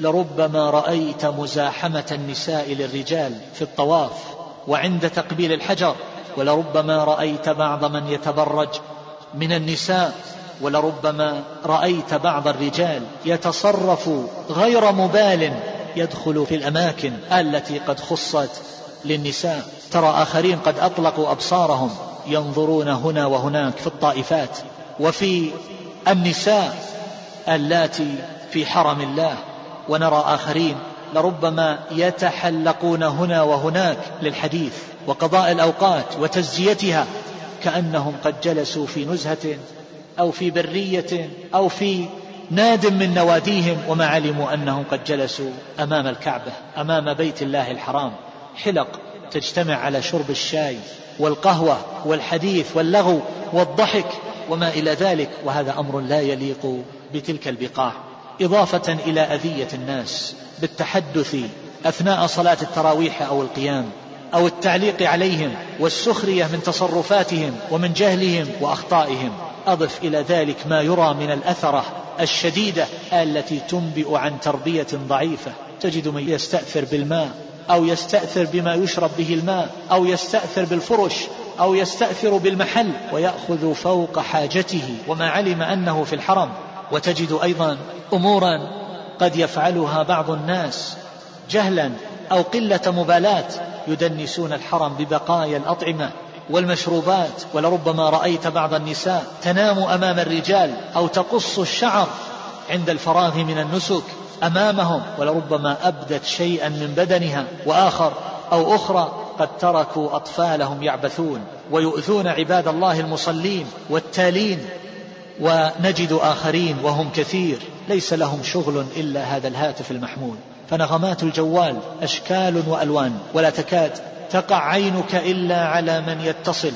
لربما رأيت مزاحمة النساء للرجال في الطواف وعند تقبيل الحجر ولربما رأيت بعض من يتبرج من النساء ولربما رأيت بعض الرجال يتصرف غير مبال يدخل في الأماكن التي قد خصت للنساء. ترى آخرين قد أطلقوا أبصارهم ينظرون هنا وهناك في الطائفات وفي النساء اللاتي في حرم الله. ونرى آخرين لربما يتحلقون هنا وهناك للحديث وقضاء الأوقات وتزجيتها كأنهم قد جلسوا في نزهة أو في برية أو في ناد من نواديهم وما علموا أنهم قد جلسوا أمام الكعبة أمام بيت الله الحرام. حلق تجتمع على شرب الشاي والقهوة والحديث واللغو والضحك وما إلى ذلك وهذا أمر لا يليق بتلك البقاع. إضافة إلى أذية الناس بالتحدث أثناء صلاة التراويح أو القيام أو التعليق عليهم والسخرية من تصرفاتهم ومن جهلهم وأخطائهم. أضف إلى ذلك ما يرى من الأثرة الشديدة التي تنبئ عن تربية ضعيفة. تجد من يستأثر بالماء أو يستأثر بما يشرب به الماء أو يستأثر بالفرش أو يستأثر بالمحل ويأخذ فوق حاجته. وما علم أنه في الحرم. وتجد أيضا أمورا قد يفعلها بعض الناس جهلا أو قلة مبالاة يدنسون الحرم ببقايا الأطعمة والمشروبات ولربما رأيت بعض النساء تنام أمام الرجال أو تقص الشعر عند الفراغ من النسك أمامهم ولربما أبدت شيئا من بدنها وآخر أو أخرى قد تركوا أطفالهم يعبثون ويؤذون عباد الله المصلين والتالين ونجد آخرين وهم كثير ليس لهم شغل إلا هذا الهاتف المحمول. فنغمات الجوال أشكال وألوان ولا تكاد تقع عينك إلا على من يتصل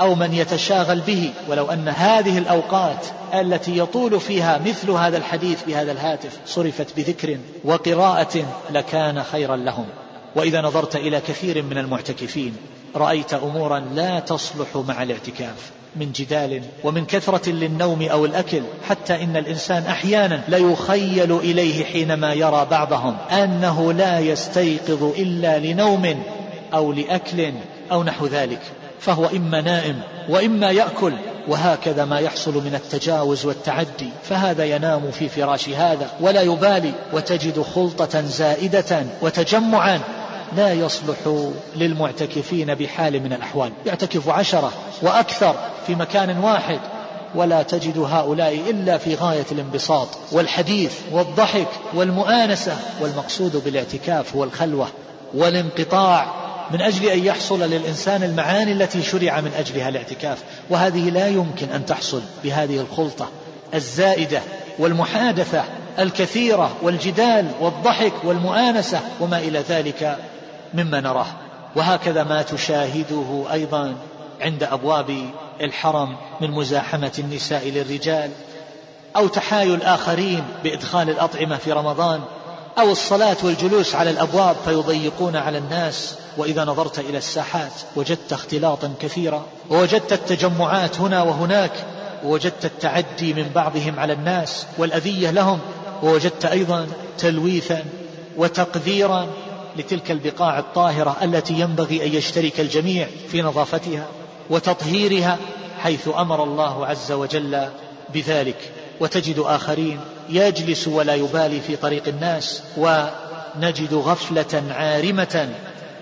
أو من يتشاغل به. ولو أن هذه الأوقات التي يطول فيها مثل هذا الحديث بهذا الهاتف صرفت بذكر وقراءة لكان خيرا لهم. وإذا نظرت إلى كثير من المعتكفين رأيت أمورا لا تصلح مع الاعتكاف. من جدال ومن كثرة للنوم أو الأكل حتى إن الإنسان أحيانا ليخيل إليه حينما يرى بعضهم أنه لا يستيقظ إلا لنوم أو لأكل أو نحو ذلك. فهو إما نائم وإما يأكل وهكذا ما يحصل من التجاوز والتعدي. فهذا ينام في فراش هذا ولا يبالي وتجد خلطة زائدة وتجمعا لا يصلح للمعتكفين بحال من الأحوال. يعتكف عشرة وأكثر في مكان واحد ولا تجد هؤلاء إلا في غاية الانبساط والحديث والضحك والمؤانسة. والمقصود بالاعتكاف هو الخلوة والانقطاع من أجل أن يحصل للإنسان المعاني التي شرع من أجلها الاعتكاف. وهذه لا يمكن أن تحصل بهذه الخلطة الزائدة والمحادثة الكثيرة والجدال والضحك والمؤانسة وما إلى ذلك مما نراه. وهكذا ما تشاهده أيضا عند أبواب الحرم من مزاحمة النساء للرجال أو تحايل آخرين بإدخال الأطعمة في رمضان أو الصلاة والجلوس على الأبواب فيضيقون على الناس وإذا نظرت إلى الساحات وجدت اختلاطا كثيرا. ووجدت التجمعات هنا وهناك ووجدت التعدي من بعضهم على الناس والأذية لهم ووجدت أيضا تلويثا وتقديرا لتلك البقاع الطاهرة التي ينبغي أن يشترك الجميع في نظافتها وتطهيرها حيث أمر الله عز وجل بذلك. وتجد آخرين يجلس ولا يبالي في طريق الناس ونجد غفلة عارمة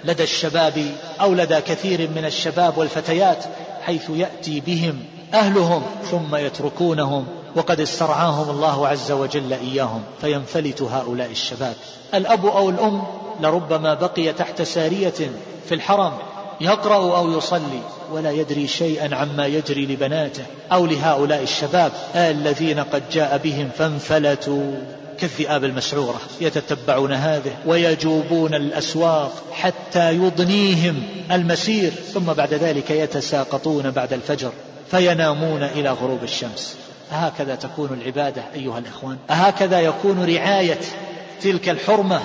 لدى الشباب أو لدى كثير من الشباب والفتيات حيث يأتي بهم أهلهم ثم يتركونهم وقد استرعاهم الله عز وجل إياهم. فينفلت هؤلاء الشباب. الأب أو الأم لربما بقي تحت سارية في الحرم يقرأ أو يصلي ولا يدري شيئا عما يجري لبناته أو لهؤلاء الشباب الذين قد جاء بهم فانفلتوا. كالذئاب المسعورة يتتبعون هذه ويجوبون الأسواق حتى يضنيهم المسير ثم بعد ذلك يتساقطون بعد الفجر فينامون إلى غروب الشمس. أهكذا تكون العبادة أيها الإخوان أهكذا يكون رعاية تلك الحرمة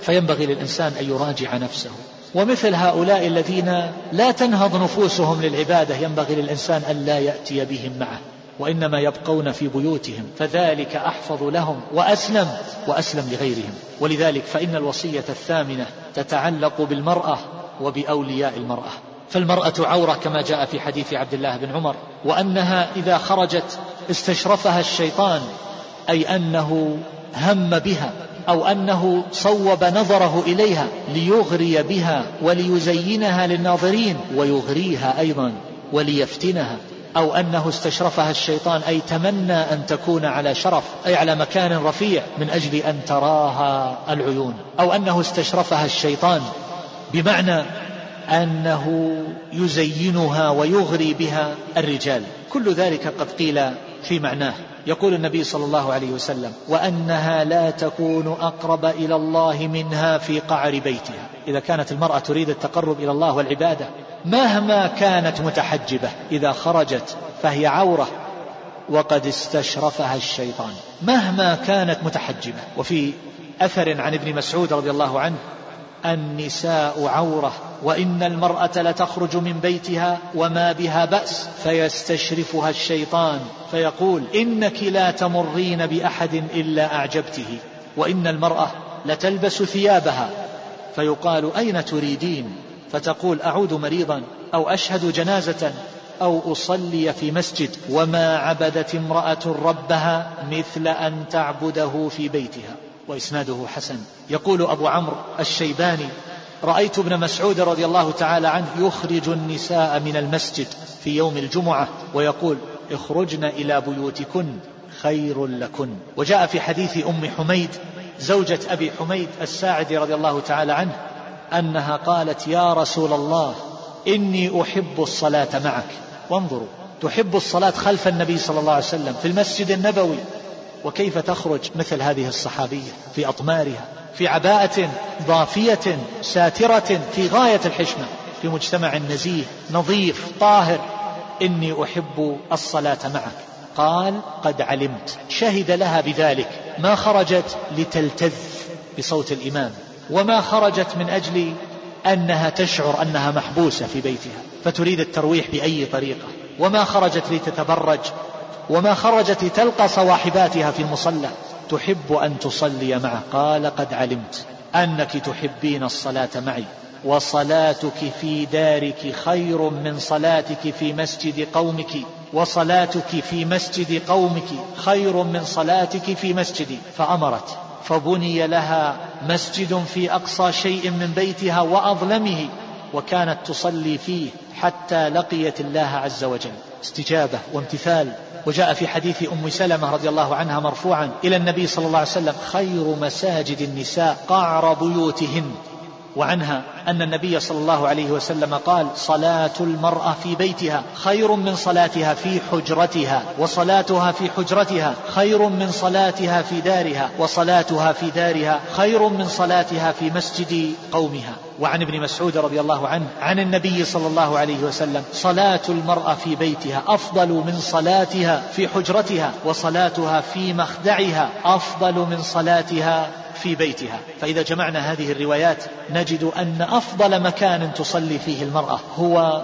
فينبغي للإنسان أن يراجع نفسه. ومثل هؤلاء الذين لا تنهض نفوسهم للعبادة ينبغي للإنسان أن لا يأتي بهم معه وإنما يبقون في بيوتهم فذلك أحفظ لهم وأسلم وأسلم لغيرهم. ولذلك فإن الوصية الثامنة تتعلق بالمرأة وبأولياء المرأة. فالمرأة عورة كما جاء في حديث عبد الله بن عمر وأنها إذا خرجت استشرفها الشيطان أي أنه هم بها. أو أنه صوب نظره إليها ليغري بها وليزينها للناظرين ويغريها أيضا وليفتنها. أو أنه استشرفها الشيطان أي تمنى أن تكون على شرف أي على مكان رفيع من أجل أن تراها العيون. أو أنه استشرفها الشيطان بمعنى أنه يزينها ويغري بها الرجال. كل ذلك قد قيل في معناه. يقول النبي صلى الله عليه وسلم وأنها لا تكون أقرب إلى الله منها في قعر بيتها. إذا كانت المرأة تريد التقرب إلى الله والعبادة مهما كانت متحجبة إذا خرجت فهي عورة وقد استشرفها الشيطان. مهما كانت متحجبة. وفي أثر عن ابن مسعود رضي الله عنه النساء عورة وإن المرأة لتخرج من بيتها وما بها بأس فيستشرفها الشيطان فيقول إنك لا تمرين بأحد إلا أعجبته وإن المرأة لتلبس ثيابها فيقال أين تريدين؟ فتقول أعود مريضا أو أشهد جنازة أو أصلي في مسجد وما عبدت امرأة ربها مثل أن تعبده في بيتها. وإسناده حسن. يقول أبو عمرو الشيباني رأيت ابن مسعود رضي الله تعالى عنه يخرج النساء من المسجد في يوم الجمعة ويقول اخرجن إلى بيوتكن خير لكن. وجاء في حديث أم حميد زوجة أبي حميد الساعدي رضي الله تعالى عنه أنها قالت يا رسول الله إني أحب الصلاة معك. وانظروا تحب الصلاة خلف النبي صلى الله عليه وسلم في المسجد النبوي وكيف تخرج مثل هذه الصحابية في أطمارها في عباءة ضافية ساترة في غاية الحشمة في مجتمع نزيه نظيف طاهر. إني أحب الصلاة معك. قال قد علمت. شهد لها بذلك. ما خرجت لتلتذ بصوت الإمام وما خرجت من أجل أنها تشعر أنها محبوسة في بيتها فتريد الترويح بأي طريقة وما خرجت لتتبرج وما خرجت تلقى صواحباتها في المصلى. تحب أن تصلي معه. قال قد علمت أنك تحبين الصلاة معي. وصلاتك في دارك خير من صلاتك في مسجد قومك. وصلاتك في مسجد قومك خير من صلاتك في مسجدي فأمرت. فبني لها مسجد في أقصى شيء من بيتها وأظلمه. وكانت تصلي فيه حتى لقيت الله عز وجل. استجابة وامتثال. وجاء في حديث أم سلمة رضي الله عنها مرفوعا إلى النبي صلى الله عليه وسلم خير مساجد النساء قعر بيوتهن. وعنها أن النبي صلى الله عليه وسلم قال صلاة المرأة في بيتها خير من صلاتها في حجرتها وصلاتها في حجرتها خير من صلاتها في دارها وصلاتها في دارها خير من صلاتها في مسجد قومها. وعن ابن مسعود رضي الله عنه عن النبي صلى الله عليه وسلم صلاة المرأة في بيتها أفضل من صلاتها في حجرتها وصلاتها في مخدعها أفضل من صلاتها في بيتها. فإذا جمعنا هذه الروايات نجد أن أفضل مكان تصلي فيه المرأة هو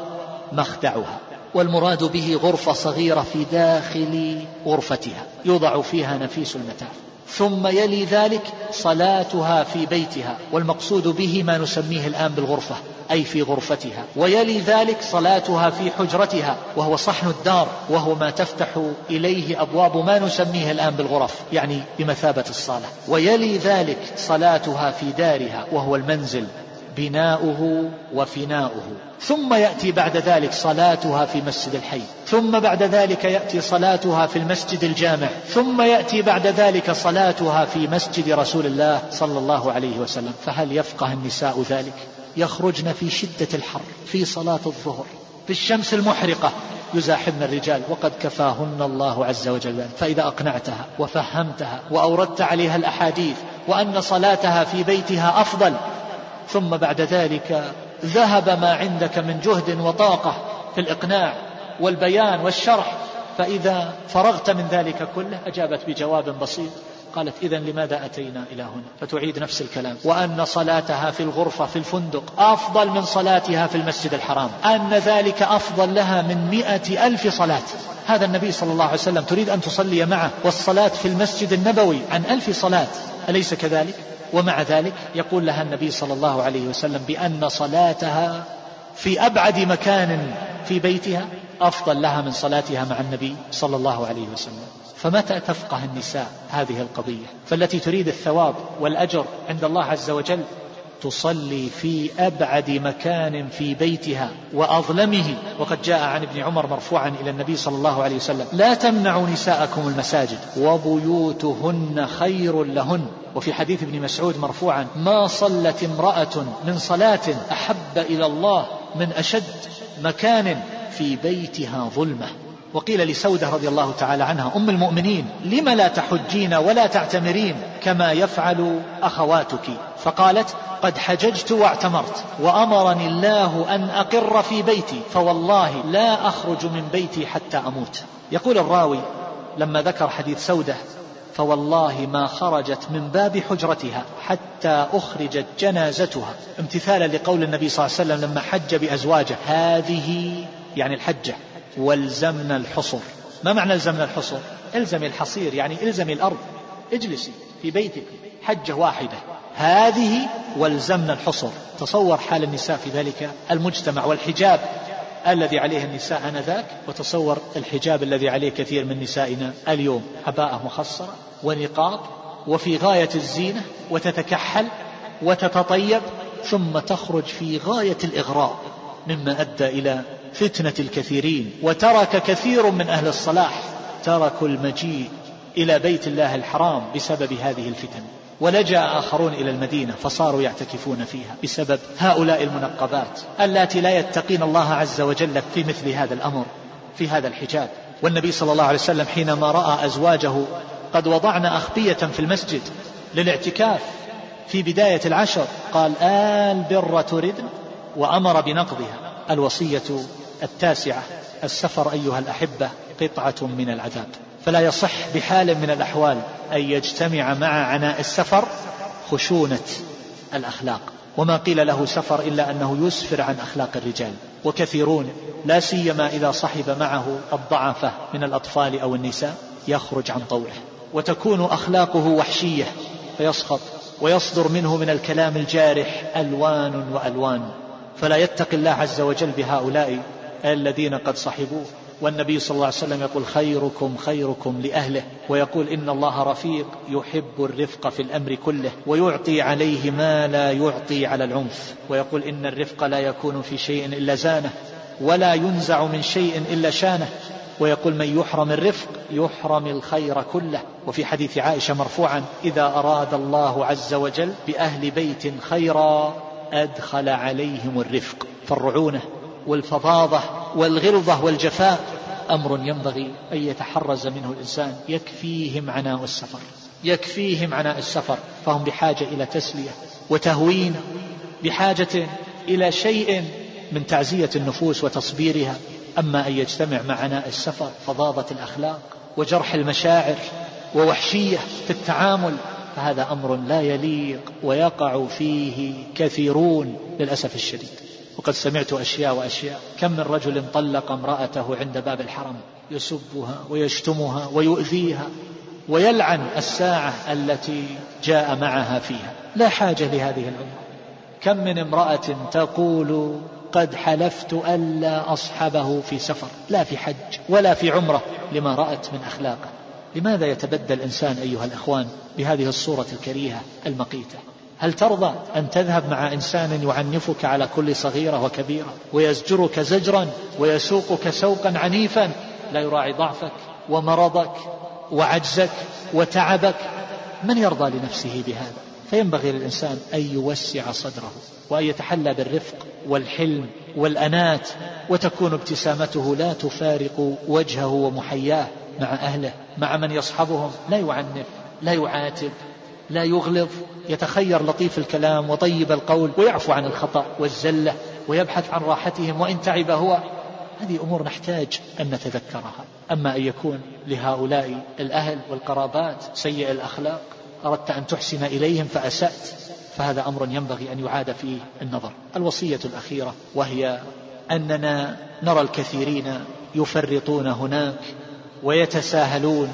مخدعها والمراد به غرفة صغيرة في داخل غرفتها يوضع فيها نفيس المتاع. ثم يلي ذلك صلاتها في بيتها والمقصود به ما نسميه الآن بالغرفة أي في غرفتها. ويلي ذلك صلاتها في حجرتها وهو صحن الدار وهو ما تفتح إليه أبواب ما نسميه الآن بالغرف يعني بمثابة الصالة. ويلي ذلك صلاتها في دارها وهو المنزل بناؤه وفناؤه. ثم يأتي بعد ذلك صلاتها في مسجد الحي. ثم بعد ذلك يأتي صلاتها في المسجد الجامع. ثم يأتي بعد ذلك صلاتها في مسجد رسول الله صلى الله عليه وسلم. فهل يفقه النساء ذلك؟ يخرجن في شدة الحر في صلاة الظهر في الشمس المحرقة يزاحمن الرجال. وقد كفاهن الله عز وجل. فإذا أقنعتها وفهمتها وأوردت عليها الأحاديث وأن صلاتها في بيتها أفضل ثم بعد ذلك ذهب ما عندك من جهد وطاقة في الإقناع والبيان والشرح فإذا فرغت من ذلك كله أجابت بجواب بسيط قالت إذا لماذا أتينا إلى هنا؟ فتعيد نفس الكلام وأن صلاتها في الغرفة في الفندق أفضل من صلاتها في المسجد الحرام أن ذلك أفضل لها من مئة ألف صلاة. هذا النبي صلى الله عليه وسلم تريد أن تصلي معه والصلاة في المسجد النبوي عن ألف صلاة أليس كذلك؟ ومع ذلك يقول لها النبي صلى الله عليه وسلم بأن صلاتها في أبعد مكان في بيتها أفضل لها من صلاتها مع النبي صلى الله عليه وسلم. فمتى تفقه النساء هذه القضية؟ فالتي تريد الثواب والأجر عند الله عز وجل تصلي في أبعد مكان في بيتها وأظلمه. وقد جاء عن ابن عمر مرفوعا إلى النبي صلى الله عليه وسلم لا تمنعوا نساءكم المساجد وبيوتهن خير لهن. وفي حديث ابن مسعود مرفوعا ما صلت امرأة من صلاة أحب إلى الله من أشد مكان في بيتها ظلمة. وقيل لسودة رضي الله تعالى عنها أم المؤمنين لم لا تحجين ولا تعتمرين كما يفعل أخواتك؟ فقالت قد حججت واعتمرت وأمرني الله أن أقر في بيتي فوالله لا أخرج من بيتي حتى أموت. يقول الراوي لما ذكر حديث سودة فوالله ما خرجت من باب حجرتها حتى أخرجت جنازتها. امتثالا لقول النبي صلى الله عليه وسلم لما حج بأزواجه. هذه يعني الحجة. والزمن الحصر. ما معنى الزمن الحصر؟ الزمي الحصير يعني الزمي الأرض. اجلسي في بيتك حجة واحدة. هذه والزمن الحصر. تصور حال النساء في ذلك المجتمع والحجاب الذي عليه النساء آنذاك وتصور الحجاب الذي عليه كثير من نسائنا اليوم. عباءة مخصرة ونقاب وفي غاية الزينة وتتكحل وتتطيب ثم تخرج في غاية الإغراء مما أدى إلى فتنة الكثيرين وترك كثير من أهل الصلاح. تركوا المجيء إلى بيت الله الحرام بسبب هذه الفتن. ولجأ آخرون إلى المدينة فصاروا يعتكفون فيها بسبب هؤلاء المنقبات اللاتي لا يتقين الله عز وجل في مثل هذا الأمر في هذا الحجاب. والنبي صلى الله عليه وسلم حينما رأى أزواجه قد وضعن أخبية في المسجد للاعتكاف في بداية العشر قال آل بر تردن وأمر بنقضها. الوصية التاسعة السفر أيها الأحبة قطعة من العذاب. فلا يصح بحال من الأحوال أن يجتمع مع عناء السفر خشونة الأخلاق. وما قيل له سفر إلا أنه يسفر عن أخلاق الرجال. وكثيرون لا سيما إذا صحب معه الضعفة من الأطفال أو النساء يخرج عن طوعه وتكون أخلاقه وحشية فيسخط ويصدر منه من الكلام الجارح ألوان وألوان. فلا يتقي الله عز وجل بهؤلاء الذين قد صحبوه. والنبي صلى الله عليه وسلم يقول خيركم خيركم لأهله ويقول إن الله رفيق يحب الرفق في الأمر كله ويعطي عليه ما لا يعطي على العنف. ويقول إن الرفق لا يكون في شيء إلا زانه ولا ينزع من شيء إلا شانه. ويقول من يحرم الرفق يحرم الخير كله. وفي حديث عائشة مرفوعا إذا أراد الله عز وجل بأهل بيت خيرا أدخل عليهم الرفق فالرعونة والفظاظة والغلظة والجفاء أمر ينبغي أن يتحرز منه الإنسان. يكفيهم عناء السفر. يكفيهم عناء السفر. فهم بحاجة إلى تسلية وتهوين بحاجة إلى شيء من تعزية النفوس وتصبيرها. أما أن يجتمع مع عناء السفر فظاظة الأخلاق وجرح المشاعر ووحشية في التعامل فهذا أمر لا يليق ويقع فيه كثيرون للأسف الشديد. وقد سمعت أشياء وأشياء. كم من رجل طلق امرأته عند باب الحرم يسبها ويشتمها ويؤذيها ويلعن الساعة التي جاء معها فيها. لا حاجة لهذه الأمة كم من امرأة تقول قد حلفت ألا أصحبه في سفر؟ لا في حج ولا في عمرة. لما رأت من أخلاقه. لماذا يتبدى الإنسان أيها الأخوان بهذه الصورة الكريهة المقيتة؟ هل ترضى أن تذهب مع إنسان يعنفك على كل صغيرة وكبيرة ويزجرك زجرا ويسوقك سوقا عنيفا؟ لا يراعي ضعفك ومرضك وعجزك وتعبك. من يرضى لنفسه بهذا؟ فينبغي للإنسان أن يوسع صدره وأن يتحلى بالرفق والحلم والأنات وتكون ابتسامته لا تفارق وجهه ومحياه مع أهله مع من يصحبهم. لا يعنف لا يعاتب لا يغلظ. يتخير لطيف الكلام وطيب القول ويعفو عن الخطأ والزلة ويبحث عن راحتهم وإن تعب هو. هذه أمور نحتاج أن نتذكرها. أما أن يكون لهؤلاء الأهل والقرابات سيء الأخلاق أردت أن تحسن إليهم فأسأت فهذا أمر ينبغي أن يعاد فيه النظر. الوصية الأخيرة وهي أننا نرى الكثيرين يفرطون هناك ويتساهلون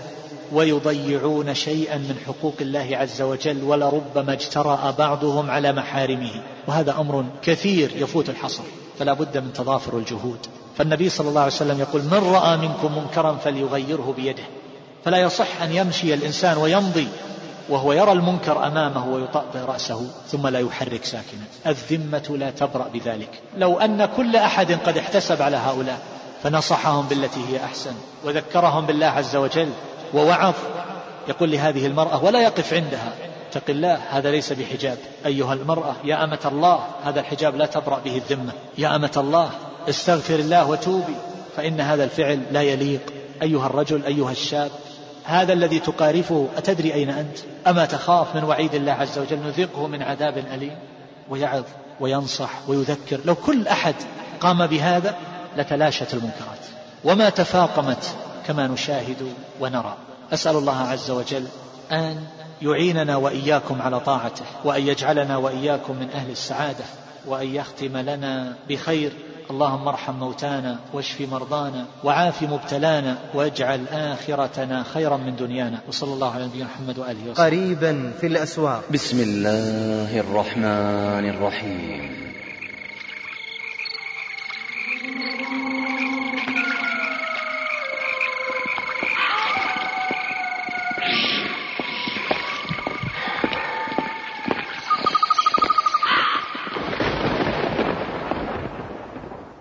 ويضيعون شيئا من حقوق الله عز وجل ولربما اجترأ بعضهم على محارمه. وهذا أمر كثير يفوت الحصر. فلا بد من تضافر الجهود. فالنبي صلى الله عليه وسلم يقول من رأى منكم منكرا فليغيره بيده. فلا يصح أن يمشي الإنسان ويمضي وهو يرى المنكر أمامه ويطأطئ رأسه ثم لا يحرك ساكنا. الذمة لا تبرأ بذلك. لو أن كل أحد قد احتسب على هؤلاء فنصحهم بالتي هي أحسن وذكرهم بالله عز وجل ووعظ يقول لهذه المرأة ولا يقف عندها. اتق الله هذا ليس بحجاب. أيها المرأة يا أمة الله هذا الحجاب لا تبرأ به الذمة. يا أمة الله استغفر الله وتوبي فإن هذا الفعل لا يليق. أيها الرجل أيها الشاب هذا الذي تقارفه أتدري أين أنت؟ أما تخاف من وعيد الله عز وجل نذقه من عذاب أليم. ويعظ وينصح ويذكر. لو كل أحد قام بهذا لتلاشت المنكرات. وما تفاقمت كما نشاهد ونرى. أسأل الله عز وجل أن يعيننا وإياكم على طاعته وأن يجعلنا وإياكم من أهل السعادة وأن يختم لنا بخير. اللهم ارحم موتانا واشف مرضانا وعاف مبتلانا واجعل آخرتنا خيرا من دنيانا. وصلى الله على نبينا محمد وآله وسلم قريبا في الأسواق. بسم الله الرحمن الرحيم.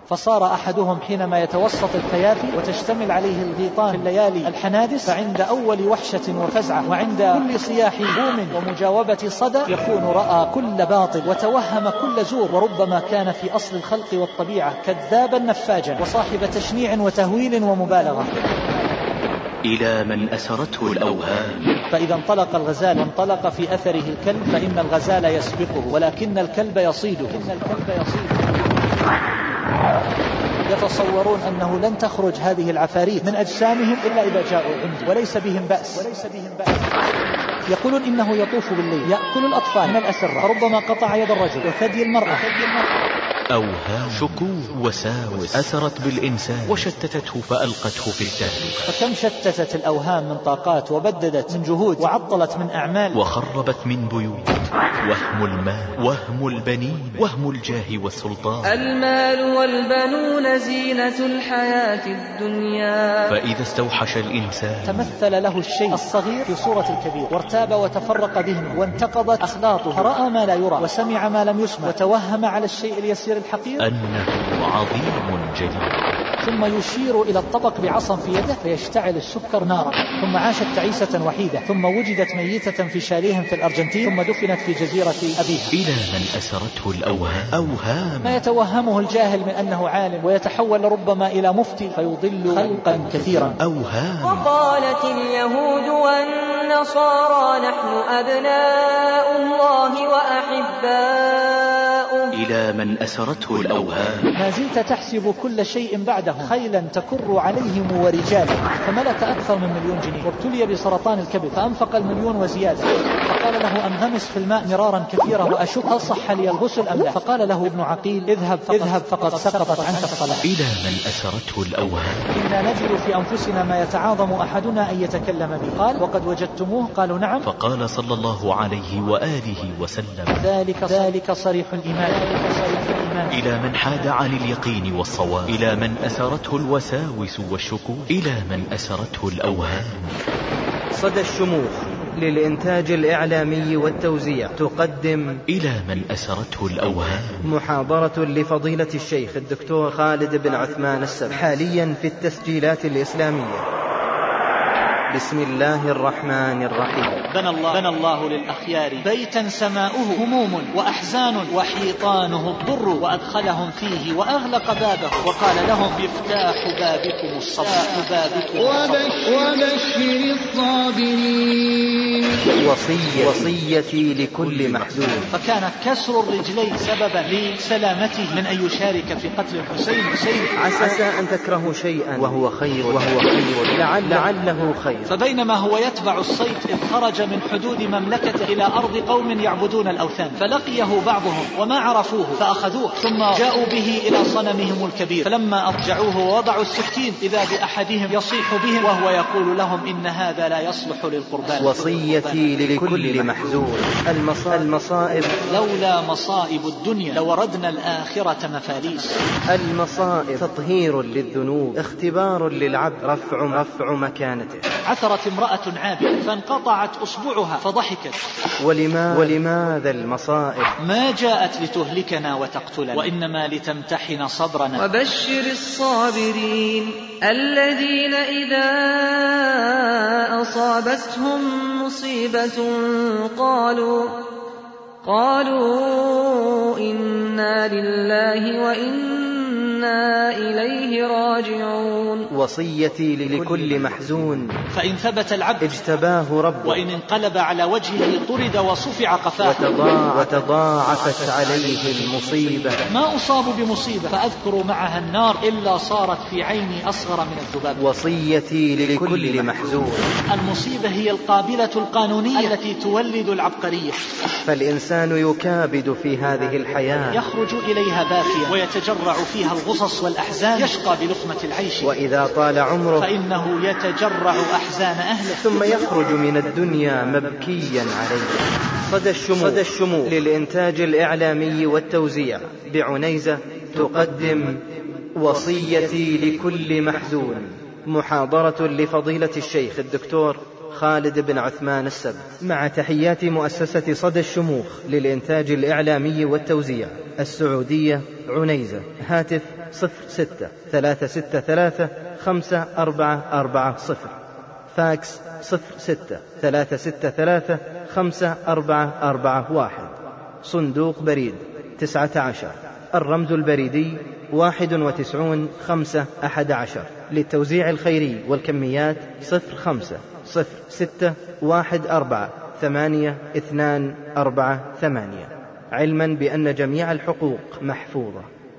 فصار أحدهم حينما يتوسط الكيافي وتشتمل عليه الغيطان في الليالي الحنادس فعند أول وحشة وفزعة وعند كل صياح بوم ومجاوبة صدى يكون رأى كل باطل وتوهم كل زور وربما كان في أصل الخلق والطبيعة كذابا نفاجا وصاحب تشنيع وتهويل ومبالغة. إلى من أسرته الأوهام. فإذا انطلق الغزال وانطلق في أثره الكلب فإن الغزال يسبقه ولكن الكلب يصيده إن الكلب يصيده. يتصورون أنه لن تخرج هذه العفاريت من أجسامهم إلا إذا جاءوا عندي وليس بهم بأس. وليس بهم بأس. يقولون إنه يطوف بالليل يأكل الأطفال من الأسرة ربما قطع يد الرجل وثدي المرأة. أوهام شكوك وساوس أثرت بالإنسان وشتتته فألقته في التهلكة فكم شتتت الأوهام من طاقات وبددت من جهود وعطلت من أعمال. وخربت من بيوت. وهم المال وهم البنين وهم الجاه والسلطان. المال والبنون زينة الحياة الدنيا. فإذا استوحش الإنسان تمثل له الشيء الصغير في صورة الكبير. وارتاب وتفرق ذهنه وانتقضت أخلاطه فرأى ما لا يرى وسمع ما لم يسمع. وتوهم على الشيء اليسير الحقير أنه عظيم جليل. ثم يشير إلى الطبق بعصا في يده فيشتعل السكر نارا. ثم عاشت تعيسة وحيدة. ثم وجدت ميتة في شاليه في الأرجنتين. ثم دفنت في جزيرة أبيها. إلى من أسرته الأوهام. أوهام. ما يتوهمه الجاهل من أنه عالم ويتحول ربما إلى مفتي فيضل خلقا كثيرا. أوهام. وقالت اليهود والنصارى نحن أبناء الله وأحباؤه. إلى من أسرته الأوهام. ما زلت تحسب كل شيء بعدهم. خيلا تكر عليهم ورجالا فملك أكثر من مليون جنيه. وابتلي بسرطان الكبد. فأنفق المليون وزيادة. فقال له أنغمس في الماء مرارا كثيرا وأشك هل صح لي الغسل أم لا؟ فقال له ابن عقيل اذهب فقد, اذهب فقد سقطت عنك الصلاة. إلى من أسرته الأوهام. إنا نجد في أنفسنا ما يتعاظم أحدنا أن يتكلم به. قال وقد وجدتموه؟ قالوا نعم. فقال صلى الله عليه وآله وسلم. ذلك ذلك صريح الإيمان ذلك صريح الإيمان. إلى من حاد عن اليقين والصواب إلى من أسرته الوساوس والشكوك إلى من أسرته الأوهام. صدى الشموخ للإنتاج الإعلامي والتوزيع. تقدم إلى من أسرته الأوهام. محاضرة لفضيلة الشيخ الدكتور خالد بن عثمان السبع حاليا في التسجيلات الإسلامية. بسم الله الرحمن الرحيم. بنى الله, بنى الله للأخيار بيتا سماؤه هموم وأحزان وحيطانه الضر وأدخلهم فيه وأغلق بابه وقال لهم مفتاح بابكم الصبر. بابكم وبشر الصابرين. وصية وصيتي لكل محزون. فكان كسر الرجلين سببا لسلامته من أن يشارك في قتل الحسين. حسين عسى أن تكرهوا شيئا. وهو خير. وهو خير. لعل لعله خير. فبينما هو يتبع الصيد إذ خرج من حدود مملكته إلى أرض قوم يعبدون الأوثان. فلقيه بعضهم وما عرفوه فأخذوه ثم جاءوا به إلى صنمهم الكبير. فلما أضجعوه ووضعوا السكين إذا بأحدهم يصيح بهم وهو يقول لهم إن هذا لا يصلح للقربان. وصيتي لكل محزون المصائب, المصائب. لولا مصائب الدنيا لوردنا الآخرة مفاليس. المصائب. تطهير للذنوب. اختبار للعبد. رفع رفع مكانته. عثرت امرأة عابرة فانقطعت أصبعها فضحكت. ولما ولماذا المصائب؟ ما جاءت لتهلكنا وتقتلنا. وإنما لتمتحن صبرنا. وبشر الصابرين الذين إذا أصابتهم مصيبة قالوا قالوا إنا لله وإنا إليه راجعون. وصيتي لكل محزون. فإن ثبت العبد اجتباه ربه. وإن انقلب على وجهه طرد وصفع قفاه. وتضاع وتضاعفت عليه المصيبة. ما أصاب بمصيبة فأذكر معها النار إلا صارت في عيني أصغر من الذباب. وصيتي لكل محزون. المصيبة هي القابلة القانونية التي تولد العبقرية. فالإنسان يكابد في هذه الحياة. يخرج إليها باكيا ويتجرع فيها الغصص والأحزان يشقى بلقمة العيش. وإذا طال عمره فإنه يتجرع أحزان أهله. ثم يخرج من الدنيا مبكيا عليه. صدى الشموع, صدى الشموع. للإنتاج الإعلامي والتوزيع. بعنيزة تقدم وصيتي لكل محزون. محاضرة لفضيلة الشيخ الدكتور خالد بن عثمان السبت. مع تحيات مؤسسة صدى الشموخ للإنتاج الإعلامي والتوزيع. السعودية عنيزة. هاتف صفر ستة ثلاثة ستة ثلاثة خمسة أربعة أربعة صفر. فاكس صفر ستة ثلاثة ستة ثلاثة خمسة أربعة أربعة واحد. صندوق بريد تسعة عشر. الرمز البريدي واحد وتسعون خمسة أحد عشر. للتوزيع الخيري والكميات صفر خمسة صفر ستة واحد أربعة ثمانية اثنان أربعة ثمانية. علما بأن جميع الحقوق محفوظة.